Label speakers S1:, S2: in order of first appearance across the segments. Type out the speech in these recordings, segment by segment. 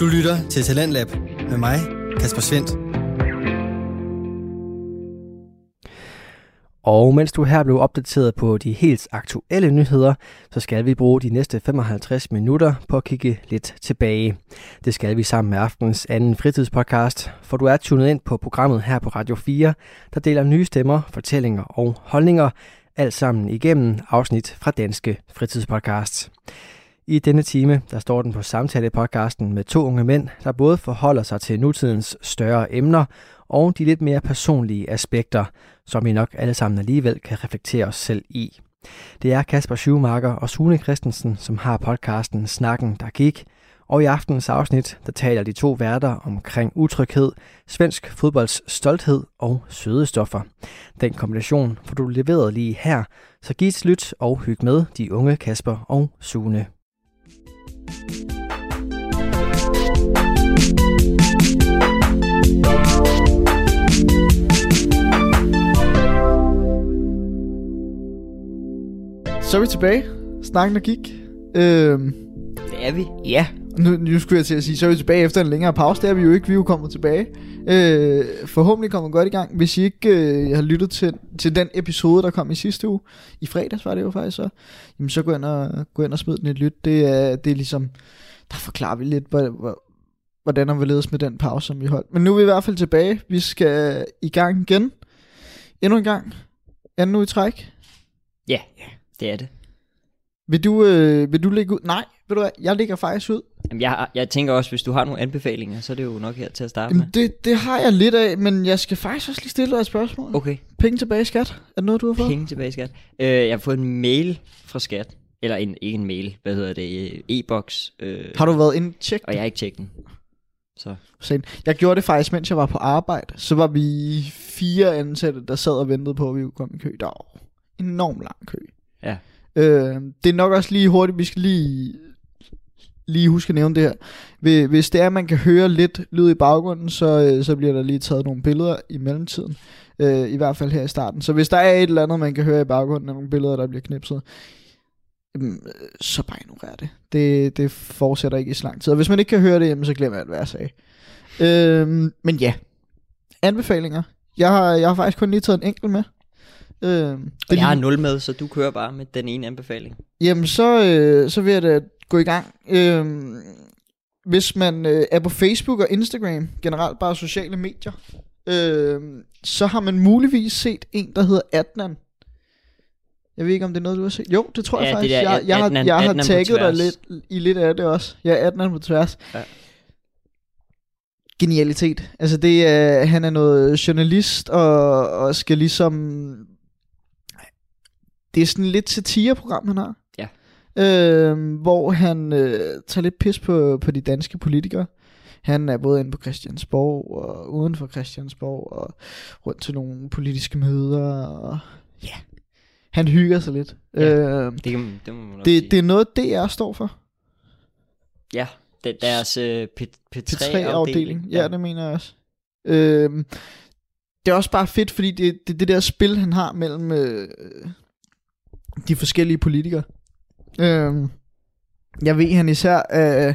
S1: Du lytter til Talentlab med mig, Kasper Svendt.
S2: Og mens du her blev opdateret på de helt aktuelle nyheder, så skal vi bruge de næste 55 minutter på at kigge lidt tilbage. Det skal vi sammen med aftens anden fritidspodcast, for du er tunet ind på programmet her på Radio 4, der deler nye stemmer, fortællinger og holdninger, alt sammen igennem afsnit fra Danske Fritidspodcast. I denne time, der står den på samtale-podcasten med to unge mænd, der både forholder sig til nutidens større emner og de lidt mere personlige aspekter, som vi nok alle sammen alligevel kan reflektere os selv i. Det er Kasper Schumacher og Sune Christensen, som har podcasten Snakken, der gik, og i aftenens afsnit, der taler de to værter omkring utryghed, svensk fodbolds stolthed og søde stoffer. Den kombination får du leveret lige her, så giv et lyt og hyg med de unge Kasper og Sune.
S3: Så er vi tilbage. Snakken der gik. Øhm,
S4: Det er vi.
S3: ja, nu, nu skulle jeg til at sige, så er vi tilbage efter en længere pause. Det er vi jo ikke, vi er jo kommet tilbage. Øh, forhåbentlig kommer godt i gang. Hvis I ikke øh, har lyttet til, til den episode, der kom i sidste uge, i fredags var det jo faktisk så, jamen så gå ind og, gå ind og smid den et lyt. Det er, det er ligesom, der forklarer vi lidt, hvor, hvordan der vil ledes med den pause, som vi holdt. Men nu er vi i hvert fald tilbage. Vi skal i gang igen. Endnu en gang. Anden uge i træk.
S4: Ja, det er det.
S3: Vil du, øh, vil du lægge ud? Nej, ved du hvad, jeg lægger faktisk ud.
S4: Jamen, jeg, jeg tænker også, hvis du har nogle anbefalinger, så er det jo nok her til at starte med.
S3: Jamen, det, det har jeg lidt af, men jeg skal faktisk også lige stille dig et spørgsmål.
S4: Okay,
S3: Penge tilbage i skat, er det noget, du har fået?
S4: penge tilbage, skat. Øh, jeg har fået en mail fra skat. Eller en, ikke en mail, hvad hedder det, øh, e-boks. Øh,
S3: Har du været inde tjek?
S4: Og jeg har ikke tjekket den. Så
S3: Sen. Jeg gjorde det faktisk, mens jeg var på arbejde. Så var vi fire ansatte, der sad og ventede på, at vi kunne komme i kø. Der var enormt lang kø.
S4: ja,
S3: Øh, det er nok også lige hurtigt, vi skal lige, lige huske at nævne det her. Hvis- Hvis det er, at man kan høre lidt lyd i baggrunden, så, øh, så bliver der lige taget nogle billeder i mellemtiden. Øh, I hvert fald her i starten. Så hvis der er et eller andet, man kan høre i baggrunden af nogle billeder, der bliver knipset, øh, så bare ignorer det. det. Det fortsætter ikke i så lang tid. Og hvis man ikke kan høre det, så glemmer jeg, hvad jeg sagde. Øh, men ja, anbefalinger. Jeg har, jeg har faktisk kun lige taget en enkelt med. Øh, det
S4: og jeg har nul med, så du kører bare med den ene anbefaling.
S3: Jamen, så, øh, så vil jeg da gå i gang. Øh, hvis man øh, er på Facebook og Instagram, generelt bare sociale medier, øh, så har man muligvis set en, der hedder Adnan. Jeg ved ikke, om det er noget, du har set. Jo, det tror jeg
S4: Ja, det
S3: faktisk.
S4: der
S3: jeg, jeg, har,
S4: Adnan-
S3: jeg har
S4: Adnan på
S3: tagget dig lidt i lidt af det også. Ja, Adnan på tværs.
S4: Ja.
S3: Genialitet. Altså, det er, han er noget journalist, og, og skal ligesom... Det er sådan lidt satireprogram, han har.
S4: Ja.
S3: Øh, hvor han øh, tager lidt pis på, på de danske politikere. Han er både inde på Christiansborg og uden for Christiansborg og rundt til nogle politiske møder. Og, ja, han hygger sig lidt.
S4: Ja,
S3: øh,
S4: Det, kan, det må man
S3: det,
S4: sige.
S3: det er noget, DR står for.
S4: Ja, det er deres øh, P-
S3: P3-afdeling. Ja, det mener jeg også. Øh, det er også bare fedt, fordi det, det, det der spil, han har mellem øh, de forskellige politikere. Øh, jeg ved, han især øh,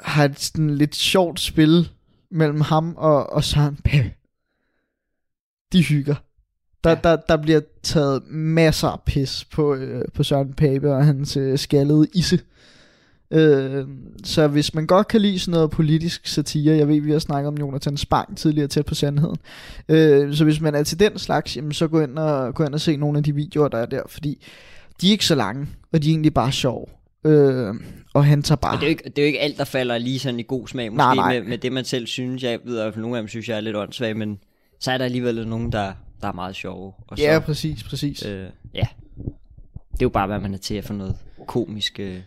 S3: har et sådan lidt sjovt spil mellem ham og, og Søren Pape. De hygger. Der, ja. Der, der bliver taget masser af pis på, øh, på Søren Pape og hans øh, skaldede isse. Øh, så hvis man godt kan lide sådan noget politisk satire, jeg ved, vi har snakket om Jonathan Spang tidligere tæt på sandheden, øh, så hvis man er til den slags, jamen, så gå ind, og, gå ind og se nogle af de videoer, der er der, fordi de er ikke så lange, og de er egentlig bare sjove. Øh, og han tager bare...
S4: Og det er, jo ikke, det er jo ikke alt, der falder lige sådan i god smag, måske
S3: Nej, nej.
S4: Med, med det, man selv synes. Jeg ved fald, nogle af dem synes, jeg er lidt åndssvag, men så er der alligevel nogen, der, der er meget sjove. Og så,
S3: ja, præcis, præcis.
S4: øh, ja. Det er jo bare, hvad man er til at få noget komisk... Øh.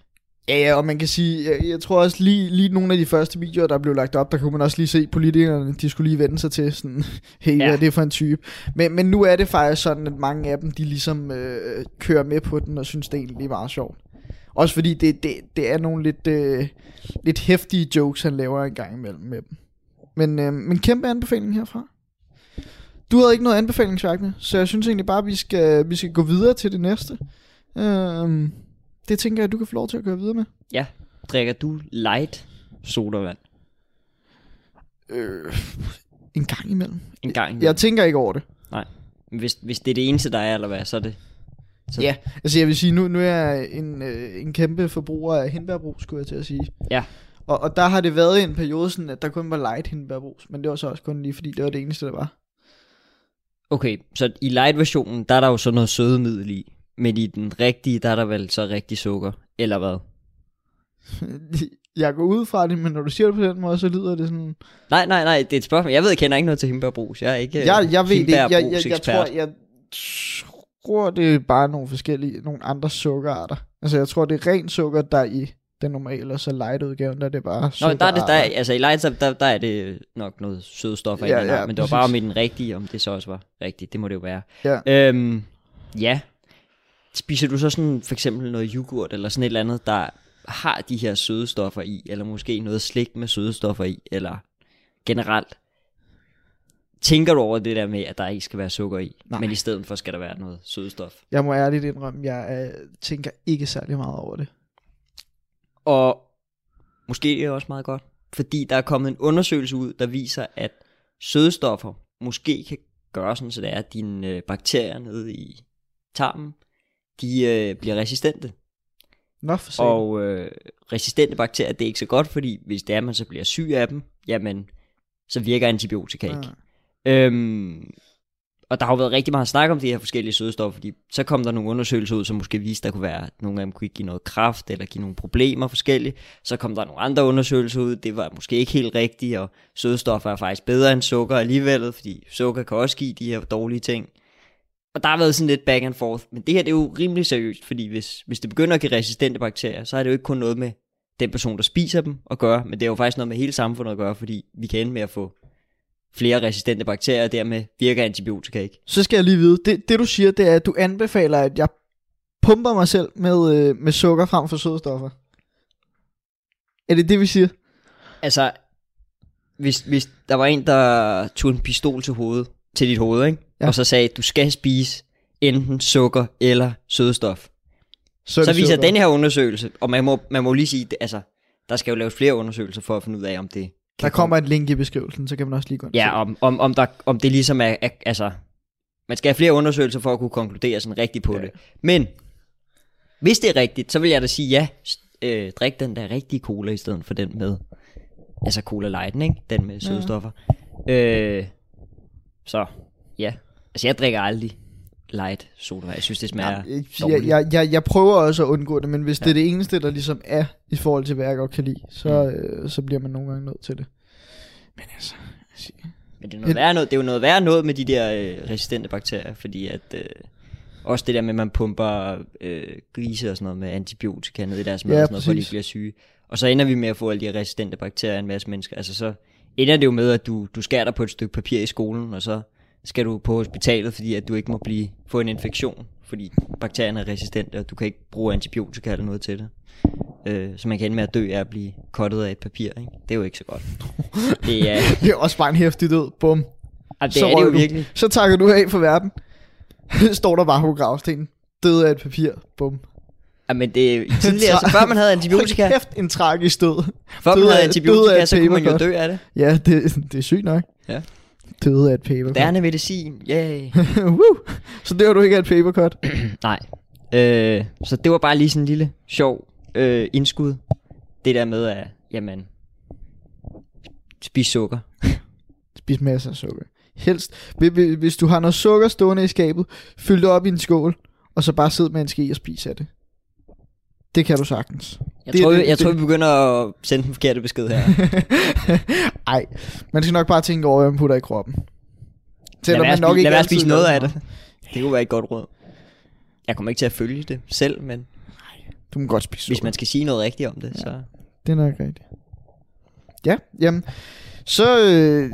S3: Ja, ja, og man kan sige, jeg, jeg tror også lige, lige nogle af de første videoer, der blev lagt op, der kunne man også lige se politikerne, de skulle lige vende sig til sådan, hey, ja. Hvad er det for en type? Men, men nu er det faktisk sådan, at mange af dem, de ligesom øh, kører med på den, og synes, det egentlig er meget sjovt. Også fordi det, det, det er nogle lidt, øh, lidt hæftige jokes, han laver en gang imellem med dem. Men, øh, men kæmpe anbefaling herfra. Du havde ikke noget anbefalingsværk med, så jeg synes egentlig bare, at vi skal, vi skal gå videre til det næste. Øh, det tænker jeg, du kan få lov til at køre videre med.
S4: Ja, drikker du light sodavand
S3: Øh, en gang imellem.
S4: en gang?
S3: Jeg tænker ikke over det.
S4: Hvis, hvis det er det eneste, der er, eller hvad, så er det... Så-
S3: Ja, altså jeg vil sige, nu, nu er jeg en, øh, en kæmpe forbruger af hindbærbrus, skulle jeg til at sige.
S4: Ja.
S3: Og, og der har det været i en periode sådan, at der kun var light hindbærbrus, men det var så også kun lige fordi, det var det eneste, der var.
S4: Okay, så i light-versionen, der er der jo så noget sødemiddel i. Men i den rigtige, der er der vel så rigtig sukker, eller hvad?
S3: jeg går ud fra det, men når du siger det på den måde, så lyder det sådan...
S4: Nej, nej, nej, det er et spørgsmål. Jeg ved, jeg kender ikke noget til hindbærbrus. Jeg er ikke
S3: Jeg, jeg ved det. Jeg, jeg, jeg, jeg, tror, jeg tror, det er bare nogle forskellige, nogle andre sukkerarter. Altså jeg tror, det er rent sukker, der er i den normale, og så light udgaven, der er det bare
S4: Nå, der er det, der, er- altså i light, der, der, er det nok noget
S3: Ja,
S4: ja, ja,
S3: ja,
S4: men det var
S3: præcis.
S4: bare om i den rigtige, om det så også var rigtigt. Det må det jo være.
S3: Ja.
S4: Øhm, ja. Spiser du så sådan for eksempel noget yoghurt, eller sådan et eller andet, der har de her sødestoffer i, eller måske noget slik med sødestoffer i, eller generelt, tænker du over det der med, at der ikke skal være sukker i,
S3: Nej.
S4: men i stedet for skal der være noget sødestof?
S3: Jeg må ærligt indrømme, jeg øh, tænker ikke særlig meget over det.
S4: Og måske er det også meget godt, fordi der er kommet en undersøgelse ud, der viser, at sødestoffer måske kan gøre sådan, så det er, at dine øh, bakterier nede i tarmen, de øh, bliver resistente.
S3: Nå for satan.
S4: Og øh, resistente bakterier, det er ikke så godt, fordi hvis det er, man så bliver syg af dem, jamen, så virker antibiotika ikke.
S3: Ja.
S4: Øhm, og der har jo været rigtig meget snak om de her forskellige sødestoffer, fordi så kom der nogle undersøgelser ud, som måske viste, der kunne være, at nogle af dem kunne give noget kraft, eller give nogle problemer forskellige. Så kom der nogle andre undersøgelser ud, det var måske ikke helt rigtigt, og sødestoffer er faktisk bedre end sukker alligevel, fordi sukker kan også give de her dårlige ting. Og der har været sådan lidt back and forth, men det her det er jo rimelig seriøst, fordi hvis, hvis det begynder at give resistente bakterier, så er det jo ikke kun noget med den person, der spiser dem at gøre, men det er jo faktisk noget med hele samfundet at gøre, fordi vi kan ende med at få flere resistente bakterier, og dermed virker antibiotika ikke.
S3: Så skal jeg lige vide, det, det du siger, det er, at du anbefaler, at jeg pumper mig selv med, øh, med sukker frem for sødestoffer. Er det det, vi siger?
S4: Altså, hvis, hvis der var en, der tog en pistol til hovedet, til dit hoved, ikke?
S3: Ja.
S4: Ja. og så sagde, du skal spise enten sukker eller sødestof.
S3: Så,
S4: Så viser den her undersøgelse, og man må, man må lige sige, altså, der skal jo laves flere undersøgelser for at finde ud af, om det
S3: Der kommer et link i beskrivelsen, så kan man også lige gå ind
S4: Ja, om, om, om, der, om det ligesom er, er, altså, man skal have flere undersøgelser for at kunne konkludere sådan rigtigt på
S3: Ja.
S4: ja. det. Men, hvis det er rigtigt, så vil jeg da sige ja, øh, drik den der rigtige cola i stedet for den med, altså cola lighten, ikke? Den med sødestoffer. Øh, så, ja. Altså, jeg drikker aldrig light soda. Jeg synes, det smager
S3: jeg,
S4: dårligt.
S3: jeg, jeg, jeg prøver også at undgå det, men hvis ja. det er det eneste, der ligesom er i forhold til, hvad jeg godt kan lide, så,
S4: Mm.
S3: øh, så bliver man nogle gange nødt til det. Men altså,
S4: Men det er, noget værre noget, det er jo noget værre noget med de der øh, resistente bakterier, fordi at øh, også det der med, at man pumper øh, grise og sådan noget med antibiotika ned i deres mad,
S3: Ja,
S4: og sådan noget, for de bliver syge. Og så ender vi med at få alle de resistente bakterier i en masse mennesker. Altså så ender det jo med, at du, du skærer dig på et stykke papir i skolen, og så skal du på hospitalet, fordi at du ikke må blive, få en infektion, fordi bakterierne er resistente, og du kan ikke bruge antibiotika eller noget til det. Øh, så man kan ende med at dø af at blive kottet af et papir. Ikke? Det er jo ikke så godt. Det er,
S3: det er også bare en hæftig død. Bum.
S4: og det,
S3: Så
S4: er det jo
S3: du.
S4: virkelig.
S3: Så takker du af for verden. Står der bare på gravstenen. Død af et papir. Bum.
S4: Ja, men det tidligere, så før man havde antibiotika,
S3: kæft, en tragisk død.
S4: før man havde antibiotika, så kunne man jo dø af det.
S3: Ja, det, det er sygt nok.
S4: Ja.
S3: Døde af et papercut.
S4: Moderne medicin, yay.
S3: Woo! Så det var du ikke af et papercut.
S4: Nej. Øh, så det var bare lige sådan en lille sjov øh, indskud. Det der med at, jamen, spise sukker.
S3: Spis masser af sukker. Helst, hvi- hvi- hvis du har noget sukker stående i skabet, fyld det op i en skål, og så bare sid med en ske og spis af det. Det kan du sagtens.
S4: Jeg,
S3: Det-
S4: tror,
S3: det-
S4: jeg, jeg
S3: det-
S4: tror, vi begynder at sende den forkerte besked her.
S3: Ej, man skal nok bare tænke over, hvad man putter i kroppen.
S4: lad
S3: Selvom
S4: være,
S3: man nok
S4: spise,
S3: ikke
S4: lad være at
S3: altid
S4: spise noget af det. Det kunne være et godt råd. Jeg kommer ikke til at følge det selv, men
S3: Du må godt spise
S4: hvis man skal sige noget rigtigt om det,
S3: Ja.
S4: så...
S3: Det er nok rigtigt. Ja, jamen. Så øh,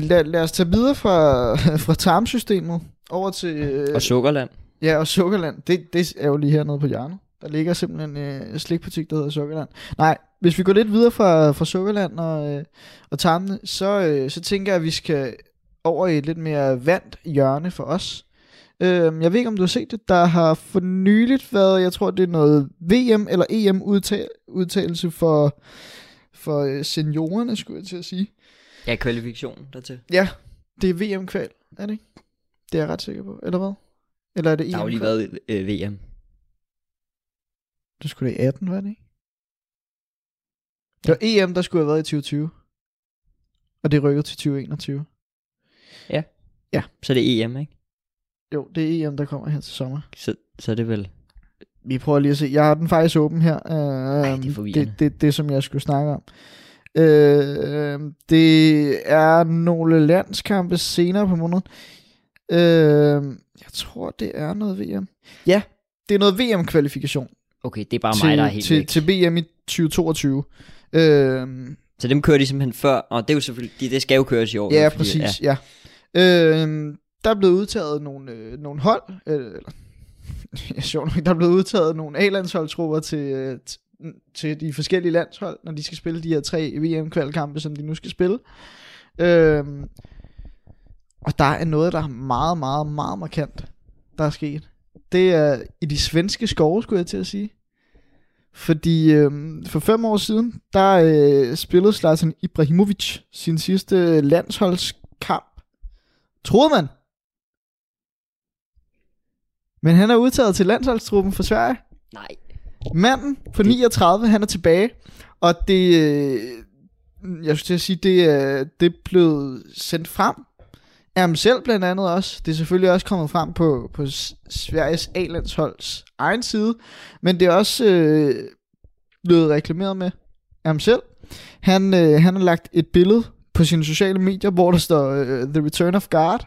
S3: lad, lad os tage videre fra, fra tarmsystemet over til... Øh,
S4: Og Sukkerland.
S3: Ja, og Sukkerland, det, det er jo lige hernede på hjørnet. Der ligger simpelthen øh, slikbutik, der hedder Sukkerland. Nej, hvis vi går lidt videre fra, fra Sukkerland og, øh, og tarmene, så, øh, så tænker jeg, at vi skal over i et lidt mere vandt hjørne for os. Øh, jeg ved ikke, om du har set det. Der har for nyligt været, jeg tror, det er noget VM eller EM udtalelse for, for øh, seniorerne, skulle jeg til at sige.
S4: Ja, kvalifikationen dertil.
S3: Ja, det er VM-kval, er det ikke? Det er jeg ret sikker på, eller hvad? Eller er det EM?
S4: Der har jo lige været øh, VM.
S3: Det skulle det i 18, var det ikke? Det var EM, der skulle have været i 2020. Og det rykkede til 2021.
S4: Så det er EM, ikke?
S3: Jo, det er EM, der kommer her til sommer.
S4: Så, så er det vel...
S3: Vi prøver lige at se. Jeg har den faktisk åben her. Uh,
S4: Ej, det er
S3: det, det, det, som jeg skulle snakke om. Uh, det er nogle landskampe senere på måneden. Uh, jeg tror, det er noget VM. Ja, det er noget VM-kvalifikation
S4: Okay, det er bare
S3: til,
S4: mig, der er helt
S3: til,
S4: væk.
S3: til VM i 2022. Uh,
S4: Så dem kører de simpelthen før, og det er jo selvfølgelig, de, det skal jo køres i år.
S3: Ja,
S4: fordi-
S3: præcis, ja. ja. Øhm, der er blevet udtaget nogle, øh, nogle hold, øh, eller, ja, sjovt nok, der er blevet udtaget nogle A-landsholdtrupper til, øh, til de forskellige landshold, når de skal spille de her tre VM-kvalkampe, som de nu skal spille. Øhm, og der er noget, der er meget, meget, meget markant, der er sket. Det er i de svenske skove, skulle jeg til at sige. Fordi øhm, for fem år siden, der øh, spillede Zlatan Ibrahimovic sin sidste landsholdskamp. Troede man. Men han er udtaget til landsholdstruppen for Sverige.
S4: Nej.
S3: Manden på 39, han er tilbage. Og det, øh, jeg skulle til at sige, det, er- det blevet sendt frem ham selv blandt andet også. Det er selvfølgelig også kommet frem på, på Sveriges A-landsholds egen side. Men det er også øh, blevet reklameret med ham selv. Han, øh, han har lagt et billede på sine sociale medier, hvor der står øh, The Return of God.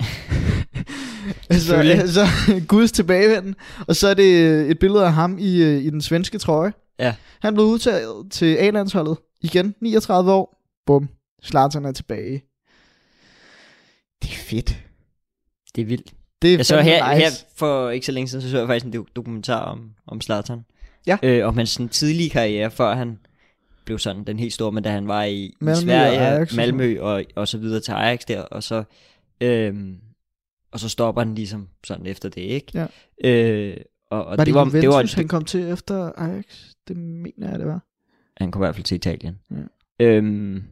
S3: altså, altså Guds tilbagevenden. Og så er det øh, et billede af ham i, øh, i den svenske trøje.
S4: Ja.
S3: Han blev udtaget til A-landsholdet. Igen, 39 år. Bum. Zlatan er tilbage. Det er fedt.
S4: Det er vildt.
S3: Det er
S4: Jeg så her,
S3: nice.
S4: her for ikke så længe siden, så så jeg faktisk en do- dokumentar om, om Zlatan.
S3: Ja.
S4: Øh, om hans sådan, tidlige karriere, før han blev sådan den helt store, men da han var i,
S3: Malmø
S4: i
S3: og
S4: Sverige,
S3: Ajax og
S4: Malmø og, og så videre til Ajax der, og så, øhm, og så stopper han ligesom sådan efter det, ikke?
S3: Ja.
S4: Øh, og, og
S3: var
S4: det,
S3: det,
S4: var,
S3: Juventus,
S4: det var,
S3: han kom til efter Ajax? Det mener jeg, det var.
S4: han kom i hvert fald til Italien.
S3: Ja.
S4: Øhm,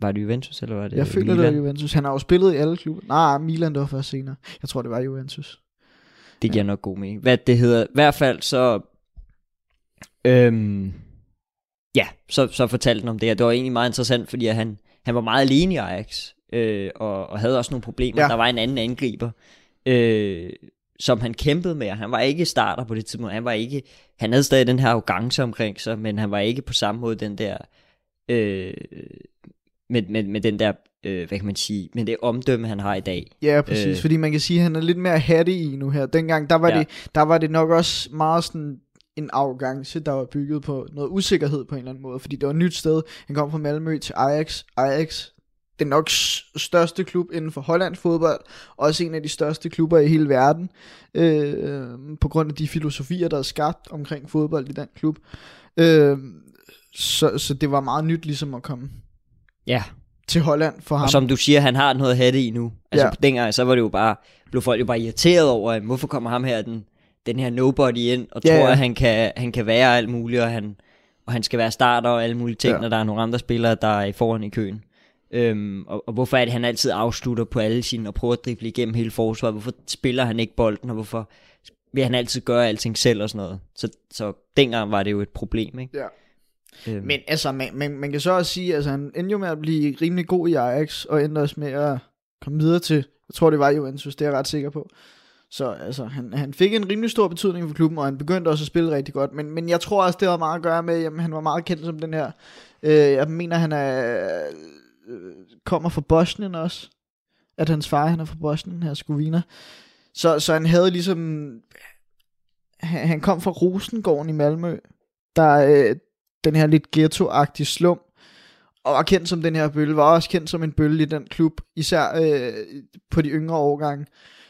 S4: var det Juventus, eller var det
S3: Jeg føler,
S4: Milan?
S3: det var Juventus. Han har jo spillet i alle klubber. Nej, Milan det var først senere. Jeg tror, det var Juventus.
S4: Det giver nok god mening. Hvad det hedder, i hvert fald så... Øhm, ja, så, så fortalte han om det, og det var egentlig meget interessant, fordi han, han var meget alene i Ajax, øh, og, og havde også nogle problemer.
S3: Ja.
S4: Ja. Der var en anden angriber, øh, som han kæmpede med, han var ikke starter på det tidspunkt. Han var ikke, han havde stadig den her arrogance omkring sig, men han var ikke på samme måde den der, øh, med, med, med den der, øh, hvad kan man sige, med det omdømme, han har i dag.
S3: Ja, præcis. Øh. Fordi man kan sige, at han er lidt mere hatty i nu her. Dengang, der var, ja. Det, der var det nok også meget sådan en arrogance, der var bygget på noget usikkerhed på en eller anden måde. Fordi det var et nyt sted. Han kom fra Malmø til Ajax. Ajax, er nok største klub inden for Hollands fodbold. Også en af de største klubber i hele verden. Øh, på grund af de filosofier, der er skabt omkring fodbold i den klub. Øh, så, så det var meget nyt ligesom at komme
S4: Ja,
S3: til Holland for ham.
S4: Og som du siger, han har noget at det i nu. Altså
S3: Ja.
S4: dengang, så var det jo bare, blev folk jo bare irriteret over, at hvorfor kommer ham her, den, den her nobody ind, og
S3: Ja,
S4: tror,
S3: ja.
S4: at han kan, han kan være alt muligt, og han, og han skal være starter og alle mulige ting,
S3: Ja.
S4: når der er nogle andre spillere, der er foran i køen. Øhm, og, og hvorfor er det, han altid afslutter på alle sine, og prøver at drible igennem hele forsvaret? Hvorfor spiller han ikke bolden, og hvorfor vil han altid gøre alting selv og sådan noget? Så, så dengang var det jo et problem, ikke?
S3: Ja.
S4: Øhm,
S3: Men altså, man, man, man kan så også sige, altså han endte jo med at blive rimelig god i Ajax, og endte også med at komme videre til, jeg tror det var Juventus, det er jeg ret sikker på. Så altså, han, han fik en rimelig stor betydning for klubben, og han begyndte også at spille rigtig godt. Men, men jeg tror også, det har meget at gøre med, at han var meget kendt som den her, øh, jeg mener, han er, øh, kommer fra Bosnien også. At hans far, han er fra Bosnien, her Skovina. Så, så han havde ligesom, han, han kom fra Rosengården i Malmø, der, øh, den her lidt ghetto-agtige slum, og var kendt som den her bølle, var også kendt som en bølle i den klub, især øh, på de yngre årgange.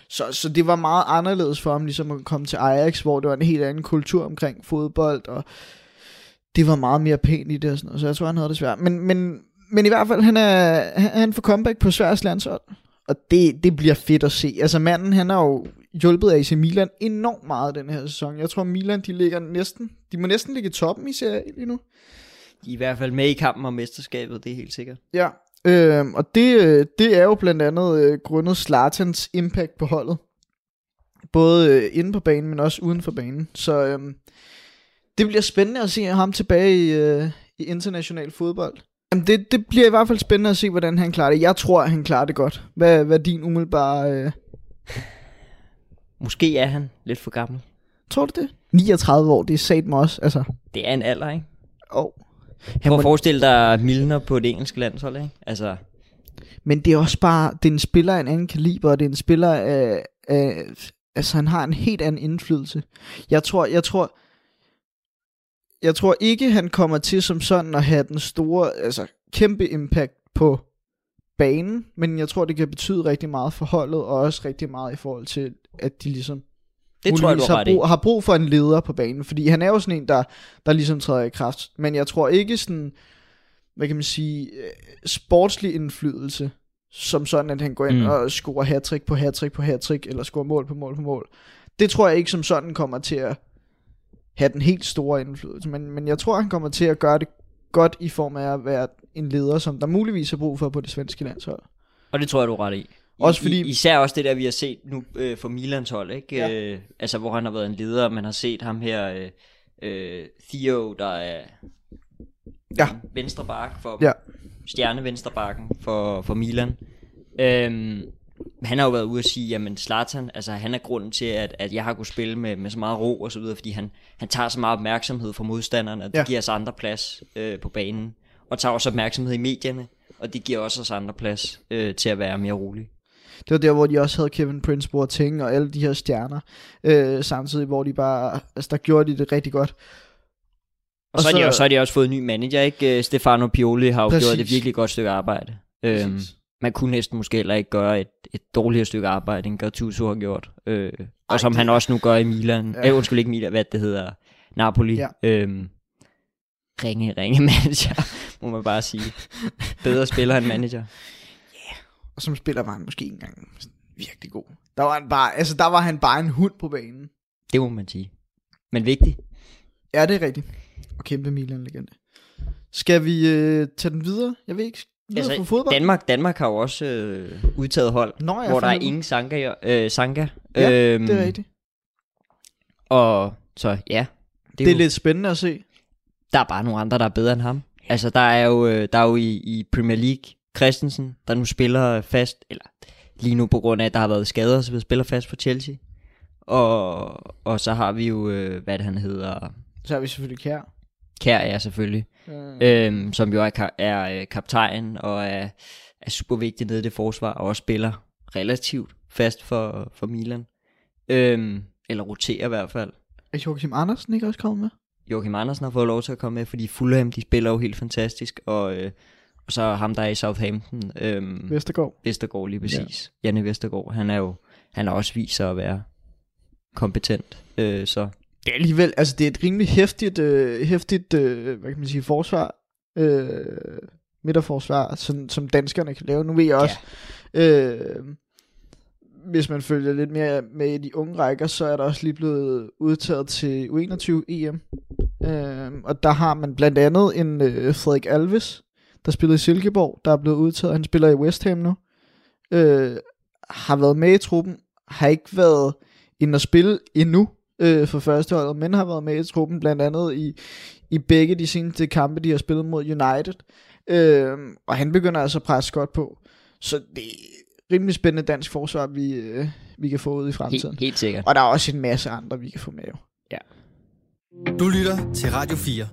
S3: Så, så det var meget anderledes for ham ligesom at komme til Ajax, hvor det var en helt anden kultur omkring fodbold, og det var meget mere pænt i det og sådan noget, så jeg tror, han havde det svært. Men, men, men i hvert fald, han er, han han får comeback på Sveriges landshold, og det, det bliver fedt at se. Altså manden, han er jo hjulpet AC Milan enormt meget den her sæson. Jeg tror, Milan, de ligger næsten, de må næsten ligge i toppen i serien lige nu.
S4: De er i hvert fald med i kampen om mesterskabet, det er helt sikkert.
S3: Ja, øh, og det, øh, det er jo blandt andet øh, grundet Slatans impact på holdet. Både øh, inde på banen, men også uden for banen. Så øh, det bliver spændende at se ham tilbage i, øh, i international fodbold. Jamen det, det bliver i hvert fald spændende at se, hvordan han klarer det. Jeg tror, at han klarer det godt. Hvad, hvad er din umiddelbare... Øh...
S4: Måske er han lidt for gammel.
S3: Tror du det? 39 år, det er sat mig også. Altså,
S4: Det er en alder, ikke?
S3: oh.
S4: Prøv at forestille dig Milner på det engelske landshold, ikke? Altså,
S3: Men det er også bare, det er en spiller af en anden kaliber, og det er en spiller af, af altså han har en helt anden indflydelse. Jeg tror, jeg tror, jeg tror ikke, han kommer til som sådan at have den store, altså kæmpe impact på banen, men jeg tror, det kan betyde rigtig meget for holdet, og også rigtig meget i forhold til, at de ligesom
S4: det tror jeg, du
S3: muligvis
S4: har
S3: har
S4: ret i.
S3: brug, har brug for en leder på banen, fordi han er jo sådan en, der, der ligesom træder i kraft. Men jeg tror ikke sådan, hvad kan man sige, øh, sportslig indflydelse, som sådan, at han går ind
S4: Mm.
S3: og scorer hattrick på hattrick på hattrick, eller scorer mål på mål på mål. Det tror jeg ikke som sådan kommer til at have den helt store indflydelse, men, men jeg tror, han kommer til at gøre det godt i form af at være en leder, som der muligvis har brug for på det svenske landshold.
S4: Og det tror jeg, du er ret i.
S3: Også fordi-
S4: I, især også det der, vi har set nu øh, for Milans hold, ikke?
S3: Ja.
S4: Øh, altså, hvor han har været en leder, man har set ham her, øh, øh, Theo, der er
S3: Ja.
S4: venstre bak for
S3: Ja.
S4: stjerne venstre bakken for, for Milan. Øhm, han har jo været ude at sige, jamen Zlatan, altså han er grunden til, at, at jeg har kunnet spille med, med så meget ro og så videre, fordi han, han tager så meget opmærksomhed fra modstanderne, og det
S3: Ja.
S4: giver os andre plads øh, på banen, og tager også opmærksomhed i medierne, og det giver også os andre plads øh, til at være mere rolig.
S3: Det var der, hvor de også havde Kevin Prince Boateng og alle de her stjerner, øh, samtidig, hvor de bare, altså der gjorde de det rigtig godt.
S4: Og, og så, så, har de, også- så har de også fået en ny manager, ikke? Øh, Stefano Pioli har jo
S3: Præcis.
S4: gjort et virkelig godt stykke arbejde. Øhm,
S3: Præcis.
S4: man kunne næsten måske heller ikke gøre et, et dårligere stykke arbejde, end Gattuso har gjort. Øh, og som
S3: det-
S4: han også nu gør i Milan.
S3: Ja.
S4: Øh, undskyld ikke Milan, hvad det hedder. Napoli.
S3: Ja.
S4: Øhm, ringe, ringe manager, må man bare sige. Bedre spiller end manager.
S3: Og som spiller var han måske ikke engang virkelig god. Der var han bare, altså der var han bare en hund på banen.
S4: Det må man sige. Men vigtigt.
S3: Ja, det er rigtigt. Og kæmpe Milan-legende. Skal vi øh, tage den videre? Jeg ved ikke, videre altså, fodbold?
S4: Danmark, Danmark har jo også øh, udtaget hold,
S3: Nå,
S4: hvor der er
S3: ud.
S4: ingen Sanka. Øh, Sanka.
S3: Ja,
S4: øhm,
S3: Det er rigtigt.
S4: Og så ja. Det,
S3: Det er
S4: jo-
S3: lidt spændende at se.
S4: der er bare nogle andre, der er bedre end ham. Altså, der er jo, øh, der er jo i, i Premier League Christensen, der nu spiller fast, eller lige nu på grund af, at der har været skader, så spiller fast for Chelsea. Og, og så har vi jo, øh, hvad det han hedder,
S3: Så har vi selvfølgelig Kær.
S4: Kær er selvfølgelig,
S3: Øh,
S4: øhm, som jo er, er øh, kaptajn og er, er super vigtig nede i det forsvar, og også spiller relativt fast for, for Milan. Øhm, eller roterer i hvert fald.
S3: er Joachim Andersen ikke også kommet med?
S4: Joachim Andersen har fået lov til at komme med, fordi Fulham, de spiller jo helt fantastisk, og, øh, og så ham, der er i Southampton, øh,
S3: Vestergaard.
S4: Vestergaard lige præcis. Ja. Janne Vestergaard, han er jo, han har også vist sig at være kompetent, øh, så
S3: Det er alligevel, altså det er et rimelig hæftigt, øh, hæftigt øh, hvad kan man sige, forsvar, øh, midterforsvar, som, som danskerne kan lave. Nu ved jeg også, ja. øh, hvis man følger lidt mere med i de unge rækker, så er der også lige blevet udtaget til U21 EM. Øh, og der har man blandt andet en øh, Frederik Alves, der spillede i Silkeborg, der er blevet udtaget. Han spiller i West Ham nu. Øh, har været med i truppen, har ikke været inde at spille endnu øh, for førsteholdet, men har været med i truppen blandt andet i, i begge de seneste kampe, de har spillet mod United. Øh, og han begynder altså at presse godt på. Så det er rimelig spændende dansk forsvar, vi, øh, vi kan få ud i fremtiden.
S4: helt, helt sikkert.
S3: Og der er også en masse andre, vi kan få med. Jo.
S1: Du lytter til Radio 4.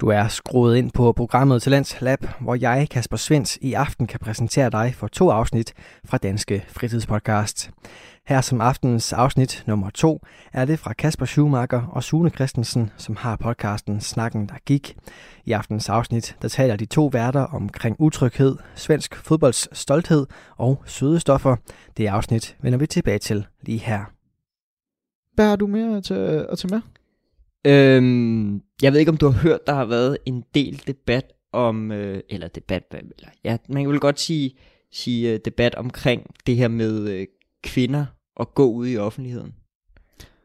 S2: Du er skruet ind på programmet Talents Lab, hvor jeg, Kasper Svens, i aften kan præsentere dig for to afsnit fra Danske Fritidspodcast. Her som aftenens afsnit nummer to er det fra Kasper Schumacher og Sune Christensen, som har podcasten Snakken, der gik. I aftenens afsnit, der taler de to værter omkring utryghed, svensk fodbolds stolthed og søde stoffer. Det afsnit vender vi tilbage til lige her.
S3: Hvad har du mere at tage, at tage med?
S4: Øhm, jeg ved ikke, om du har hørt, der har været en del debat om, øh, eller debat, eller, ja, man kan vel godt sige sige, øh, debat omkring det her med øh, kvinder og gå ud i offentligheden.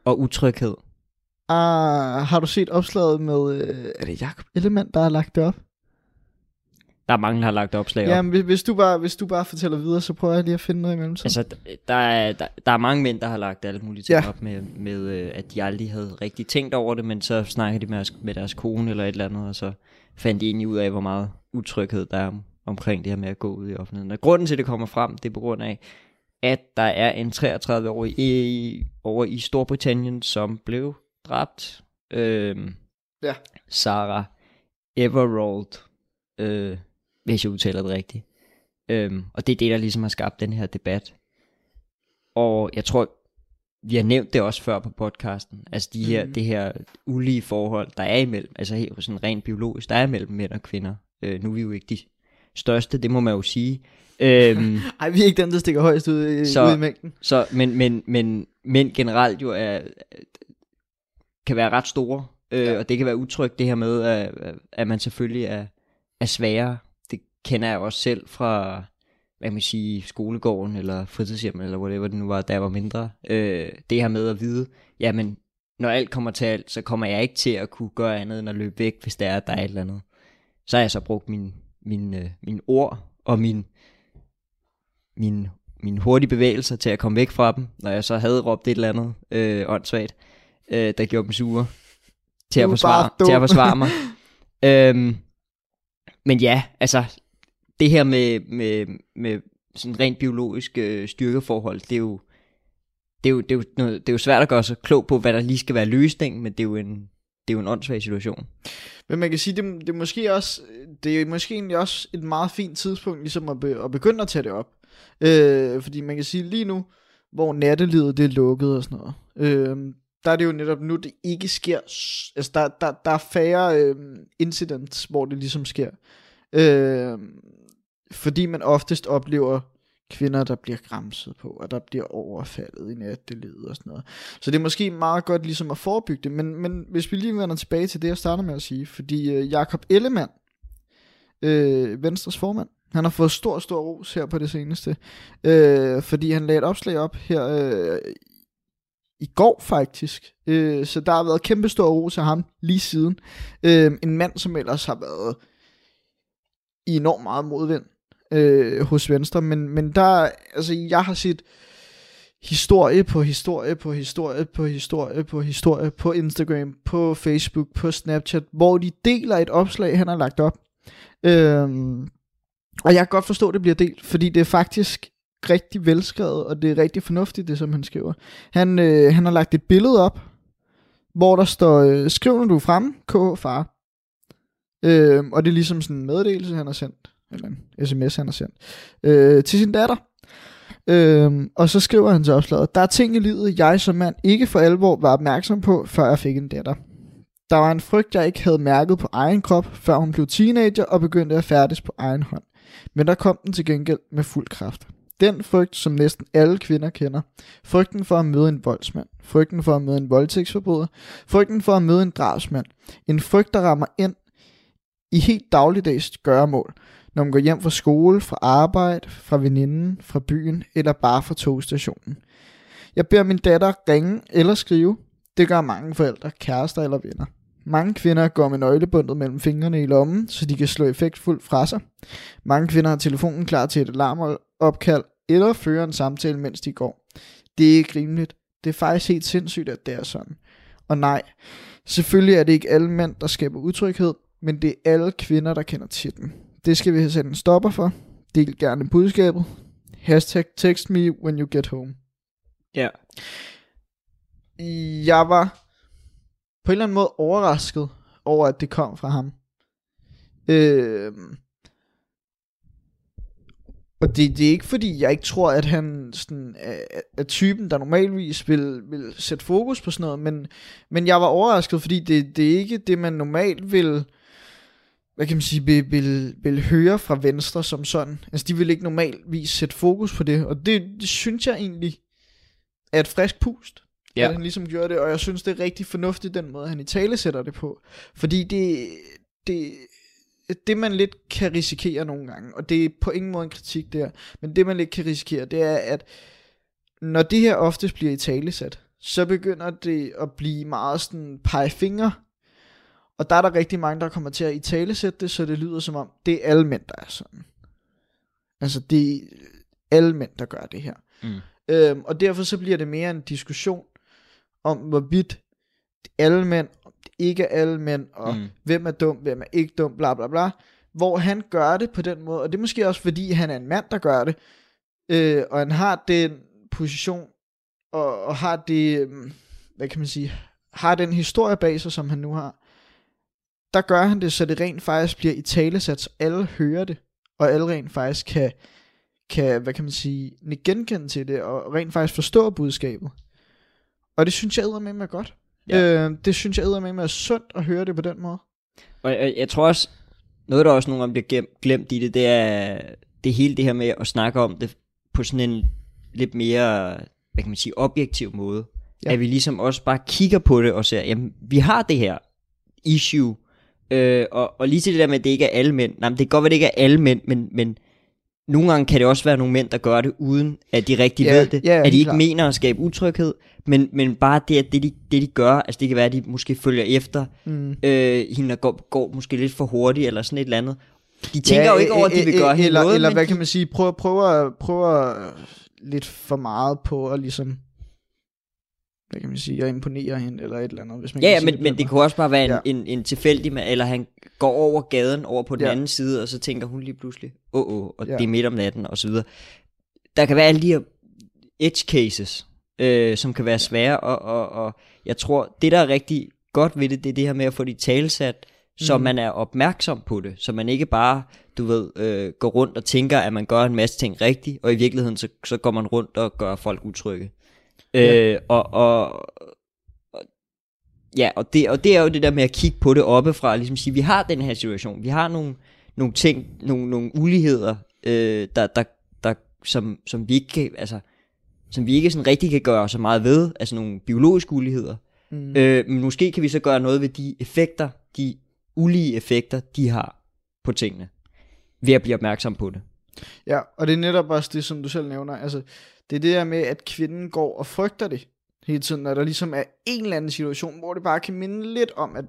S4: Og utryghed.
S3: Ah, har du set opslaget med, øh, er det Jacob Ellemann, der har lagt det op?
S4: Der er mange, der har lagt opslag
S3: Ja,
S4: op.
S3: men hvis, du bare, hvis du bare fortæller videre, så prøver jeg lige at finde noget imellem.
S4: Altså, der er, der, der er mange mænd, der har lagt alle mulige ting
S3: Ja.
S4: op med, med øh, at de aldrig havde rigtig tænkt over det, men så snakker de med, med deres kone eller et eller andet, og så fandt de egentlig ud af, hvor meget utryghed der er om, omkring det her med at gå ud i offentligheden. Og grunden til, at det kommer frem, det er på grund af, at der er en 33-årig i, over i Storbritannien, som blev dræbt. Øhm,
S3: Ja.
S4: Sarah Everald, øh, hvis jeg udtaler det rigtigt. Øhm, og det er det, der ligesom har skabt den her debat. Og jeg tror, vi har nævnt det også før på podcasten, altså de her, mm. det her ulige forhold, der er imellem, altså helt sådan rent biologisk, der er imellem mænd og kvinder. Øh, nu er vi jo ikke de største, det må man jo sige. Øhm,
S3: Ej, vi er ikke den, der stikker højst ud,
S4: Så-
S3: ud i mængden.
S4: så, men, men, men mænd generelt jo er, kan være ret store, øh,
S3: ja.
S4: og det kan være utrygt det her med, at, at man selvfølgelig er, er sværere. Kender jeg også selv fra, hvad man sige, skolegården, eller fritidshjem, eller whatever det nu var, da jeg var mindre. Øh, det her med at vide, jamen, når alt kommer til alt, så kommer jeg ikke til at kunne gøre andet end at løbe væk, hvis der er, der er et eller andet. Så har jeg så brugt min, min, øh, min ord og min, min, mine hurtige bevægelser til at komme væk fra dem, når jeg så havde råbt et eller andet øh, åndssvagt, øh, der gjorde dem sure, til at forsvare, til at forsvare mig. øhm, men ja, altså, det her med, med, med sådan rent biologisk øh, styrkeforhold, det er jo, det er jo, det er jo, noget, det er jo svært at gøre sig klog på, hvad der lige skal være løsningen, men det er jo en, det er jo en åndssvag situation.
S3: Men man kan sige, det, det er måske også, det er måske egentlig også et meget fint tidspunkt, ligesom at, be, at begynde at tage det op. Øh, fordi man kan sige, lige nu, hvor nattelivet det er lukket og sådan noget, øh, der er det jo netop nu, det ikke sker, altså der, der, der er færre øh, incidents, hvor det ligesom sker. Øh, fordi man oftest oplever kvinder, der bliver græmset på, og der bliver overfaldet i nattelivet og sådan noget. Så det er måske meget godt ligesom at forebygge det, men, men hvis vi lige vender tilbage til det, jeg starter med at sige, fordi øh, Jakob Ellemann, øh, Venstres formand, han har fået stor, stor ros her på det seneste, øh, fordi han lagde et opslag op her øh, i går faktisk, øh, så der har været kæmpe stor ros af ham lige siden. Øh, en mand, som ellers har været i enormt meget modvind øh, hos Venstre, men, men der, altså jeg har set historie på historie på historie på historie på historie på Instagram, på Facebook, på Snapchat, hvor de deler et opslag, han har lagt op. Øhm, og jeg kan godt forstå, at det bliver delt, fordi det er faktisk rigtig velskrevet, og det er rigtig fornuftigt, det som han skriver. Han, øh, han har lagt et billede op, hvor der står, øh, skriv når du er fremme, K far. Øhm, og det er ligesom sådan en meddelelse, han har sendt, eller en sms, han har sendt, øh, til sin datter. Øh, og så skriver han til opslaget, der er ting i livet, jeg som mand ikke for alvor var opmærksom på, før jeg fik en datter. Der var en frygt, jeg ikke havde mærket på egen krop, før hun blev teenager og begyndte at færdes på egen hånd. Men der kom den til gengæld med fuld kraft. Den frygt, som næsten alle kvinder kender. Frygten for at møde en voldsmand. Frygten for at møde en voldtægtsforbryder. Frygten for at møde en drabsmand. En frygt, der rammer ind i helt dagligdags gøremål når man går hjem fra skole, fra arbejde, fra veninden, fra byen eller bare fra togstationen. Jeg beder min datter ringe eller skrive. Det gør mange forældre, kærester eller venner. Mange kvinder går med nøglebundet mellem fingrene i lommen, så de kan slå effektfuldt fra sig. Mange kvinder har telefonen klar til et alarmopkald eller fører en samtale, mens de går. Det er ikke rimeligt. Det er faktisk helt sindssygt, at det er sådan. Og nej, selvfølgelig er det ikke alle mænd, der skaber utryghed, men det er alle kvinder, der kender til den. Det skal vi have sat en stopper for. Del gerne budskabet. Hashtag text me when you get home.
S4: Ja.
S3: Jeg var på en eller anden måde overrasket over, at det kom fra ham. Øh, og det, det er ikke fordi, jeg ikke tror, at han sådan, er, er typen, der normalvis vil, vil sætte fokus på sådan noget, men, men jeg var overrasket, fordi det, det er ikke det, man normalt vil, hvad kan man sige, vil, vil, vil høre fra Venstre som sådan. Altså, de vil ikke normalvis sætte fokus på det, og det, det synes jeg egentlig er et frisk pust,
S4: Ja.
S3: at han ligesom gjorde det, og jeg synes, det er rigtig fornuftigt, den måde, han i tale sætter det på. Fordi det, det det man lidt kan risikere nogle gange, og det er på ingen måde en kritik der, men det man lidt kan risikere, det er, at når det her oftest bliver i talesat, så begynder det at blive meget sådan pegefinger, og der er der rigtig mange, der kommer til at i talesætte det, så det lyder som om, det er alle mænd, der er sådan. Altså, det er alle mænd, der gør det her.
S4: Mm.
S3: Øhm, og derfor så bliver det mere en diskussion om, hvorvidt alle mænd, ikke alle mænd, og
S4: Mm.
S3: mm. hvem er dum, hvem er ikke dum, bla bla bla. Hvor han gør det på den måde, og det er måske også fordi, han er en mand, der gør det, øh, og han har den position, og, og har det, øhm, hvad kan man sige, har den historie bag sig, som han nu har. Der gør han det, så det rent faktisk bliver i talesat, så alle hører det, og alle rent faktisk kan, kan hvad kan man sige, genkende til det, og rent faktisk forstå budskabet. Og det synes jeg med med godt.
S4: Ja.
S3: Øh, det synes jeg med med er sundt at høre det på den måde.
S4: Og jeg, jeg tror også, noget der også nogle gange bliver glemt, i det, det er det hele det her med at snakke om det på sådan en lidt mere, hvad kan man sige, objektiv måde. Ja. At vi ligesom også bare kigger på det og ser, jamen vi har det her issue, øh, og, og lige til det der med, at det ikke er alle mænd. Nej, men det kan godt være, at det ikke er alle mænd, men, men nogle gange kan det også være nogle mænd, der gør det, uden at de rigtig
S3: Ja,
S4: ved det.
S3: ja,
S4: at de ikke
S3: klart.
S4: mener at skabe utryghed, men, men bare det, at det de, det, de gør, altså det kan være, at de måske følger efter,
S3: Mm.
S4: øh, hende, der går, går måske lidt for hurtigt, eller sådan et eller andet. De tænker ja, jo ikke over, at de vil gøre hende
S3: eller,
S4: noget,
S3: Eller hvad
S4: de,
S3: kan man sige, prøver, prøver, prøver lidt for meget på at ligesom, hvad kan man sige, at imponere hende, eller et eller andet, hvis man
S4: Ja, ja men,
S3: på
S4: men det kunne også bare være en,
S3: Ja.
S4: en, en tilfældig, med, eller han går over gaden, over på den
S3: Ja.
S4: anden side, og så tænker hun lige pludselig, åh, oh, oh, og
S3: Ja.
S4: det er midt om natten, og så videre. Der kan være alle de her edge cases, øh, som kan være svære, og, og, og jeg tror, det der er rigtig godt ved det, det er det her med at få de talsat, så
S3: Mhm.
S4: man er opmærksom på det, så man ikke bare, du ved, øh, går rundt og tænker, at man gør en masse ting rigtigt, og i virkeligheden, så, så går man rundt og gør folk utrygge.
S3: Ja.
S4: Øh, og, og, ja, og det, og det er jo det der med at kigge på det oppefra, og ligesom sige, vi har den her situation, vi har nogle, nogle ting, nogle, nogle uligheder, øh, der, der, der, som, som vi ikke kan, altså, som vi ikke sådan rigtig kan gøre så meget ved, altså nogle biologiske uligheder.
S3: Mm.
S4: Øh, men måske kan vi så gøre noget ved de effekter, de ulige effekter, de har på tingene, ved at blive opmærksom på det.
S3: Ja, og det er netop også det, som du selv nævner. Altså, det er det der med, at kvinden går og frygter det hele tiden, når der ligesom er en eller anden situation, hvor det bare kan minde lidt om, at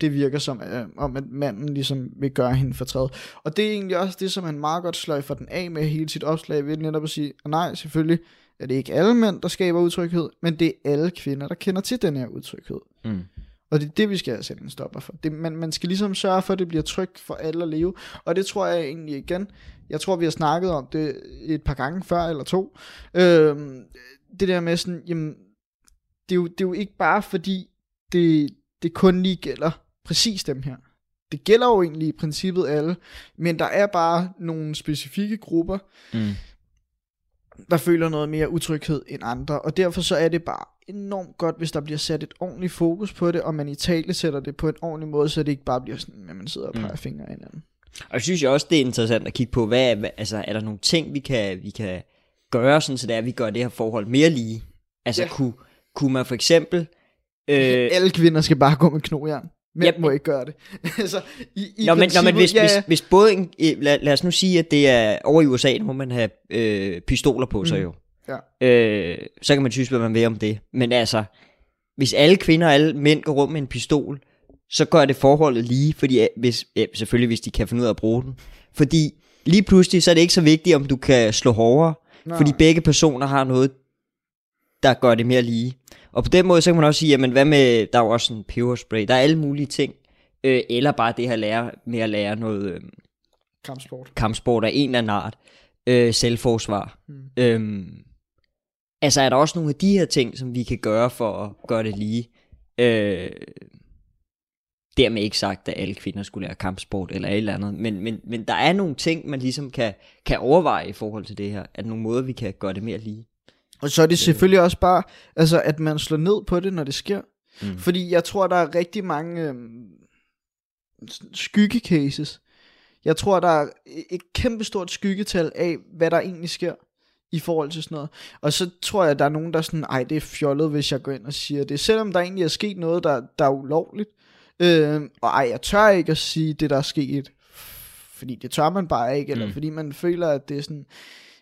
S3: det virker som, øh, om at manden ligesom vil gøre hende fortræd. Og det er egentlig også det, som han meget godt sløjfer den af med hele sit opslag, ved netop at sige, nej, selvfølgelig er det ikke alle mænd, der skaber utryghed, men det er alle kvinder, der kender til den her utryghed.
S4: Mm.
S3: Og det er det, vi skal sat en stopper for. Det, man, man skal ligesom sørge for, at det bliver trygt for alle at leve. Og det tror jeg egentlig igen, jeg tror, vi har snakket om det et par gange før eller to. Øhm, det der med sådan, jamen, det er, jo, det er jo ikke bare fordi, det, det kun lige gælder præcis dem her. Det gælder jo egentlig i princippet alle, men der er bare nogle specifikke grupper,
S4: Mm.
S3: der føler noget mere utryghed end andre, og derfor så er det bare enormt godt, hvis der bliver sat et ordentligt fokus på det, og man i tale sætter det på en ordentlig måde, så det ikke bare bliver sådan, at man sidder og
S4: Mm.
S3: peger fingre af hinanden.
S4: Og jeg synes jo også, det er interessant at kigge på, hvad, hvad altså, er der nogle ting, vi kan, vi kan gøre, sådan så det er, at vi gør det her forhold mere lige? Altså,
S3: Ja.
S4: kunne, kunne man for eksempel... Øh,
S3: Alle kvinder skal bare gå med knogjern. Mænd
S4: Ja,
S3: må ikke gøre det. altså, i, i
S4: Nå, men, nå, men hvis, ja, ja. hvis, hvis både en, øh, lad, lad os nu sige, at det er over i USA, der må man have øh, pistoler på sig
S3: Mm.
S4: jo.
S3: Ja.
S4: Øh, så kan man synes, hvad man vil om det. Men altså, hvis alle kvinder og alle mænd går rundt med en pistol, så gør det forholdet lige, fordi øh, hvis, ja, selvfølgelig hvis de kan finde ud af at bruge den. Fordi lige pludselig, så er det ikke så vigtigt, om du kan slå hårdere,
S3: Nej.
S4: fordi begge personer har noget, der gør det mere lige. Og på den måde, så kan man også sige, jamen hvad med, der er jo også sådan peberspray, der er alle mulige ting. Øh, eller bare det her lære, med at lære noget øh,
S3: Kampsport.
S4: kampsport af en eller anden art. Øh, selvforsvar.
S3: Mm.
S4: Øhm, altså er der også nogle af de her ting, som vi kan gøre for at gøre det lige. Øh, dermed ikke sagt, at alle kvinder skulle lære kampsport eller et eller andet, men, men, men der er nogle ting, man ligesom kan, kan overveje i forhold til det her. Er der nogle måder, vi kan gøre det mere lige?
S3: Og så er det selvfølgelig også bare, altså, at man slår ned på det, når det sker.
S4: Mm.
S3: Fordi jeg tror, der er rigtig mange øhm, skyggecases. Jeg tror, der er et kæmpestort skyggetal af, hvad der egentlig sker i forhold til sådan noget. Og så tror jeg, at der er nogen, der er sådan, ej, det er fjollet, hvis jeg går ind og siger det. Selvom der egentlig er sket noget, der, der er ulovligt. Øh, og ej, jeg tør ikke at sige det, der er sket, fordi det tør man bare ikke, eller
S4: Mm.
S3: fordi man føler, at det er sådan,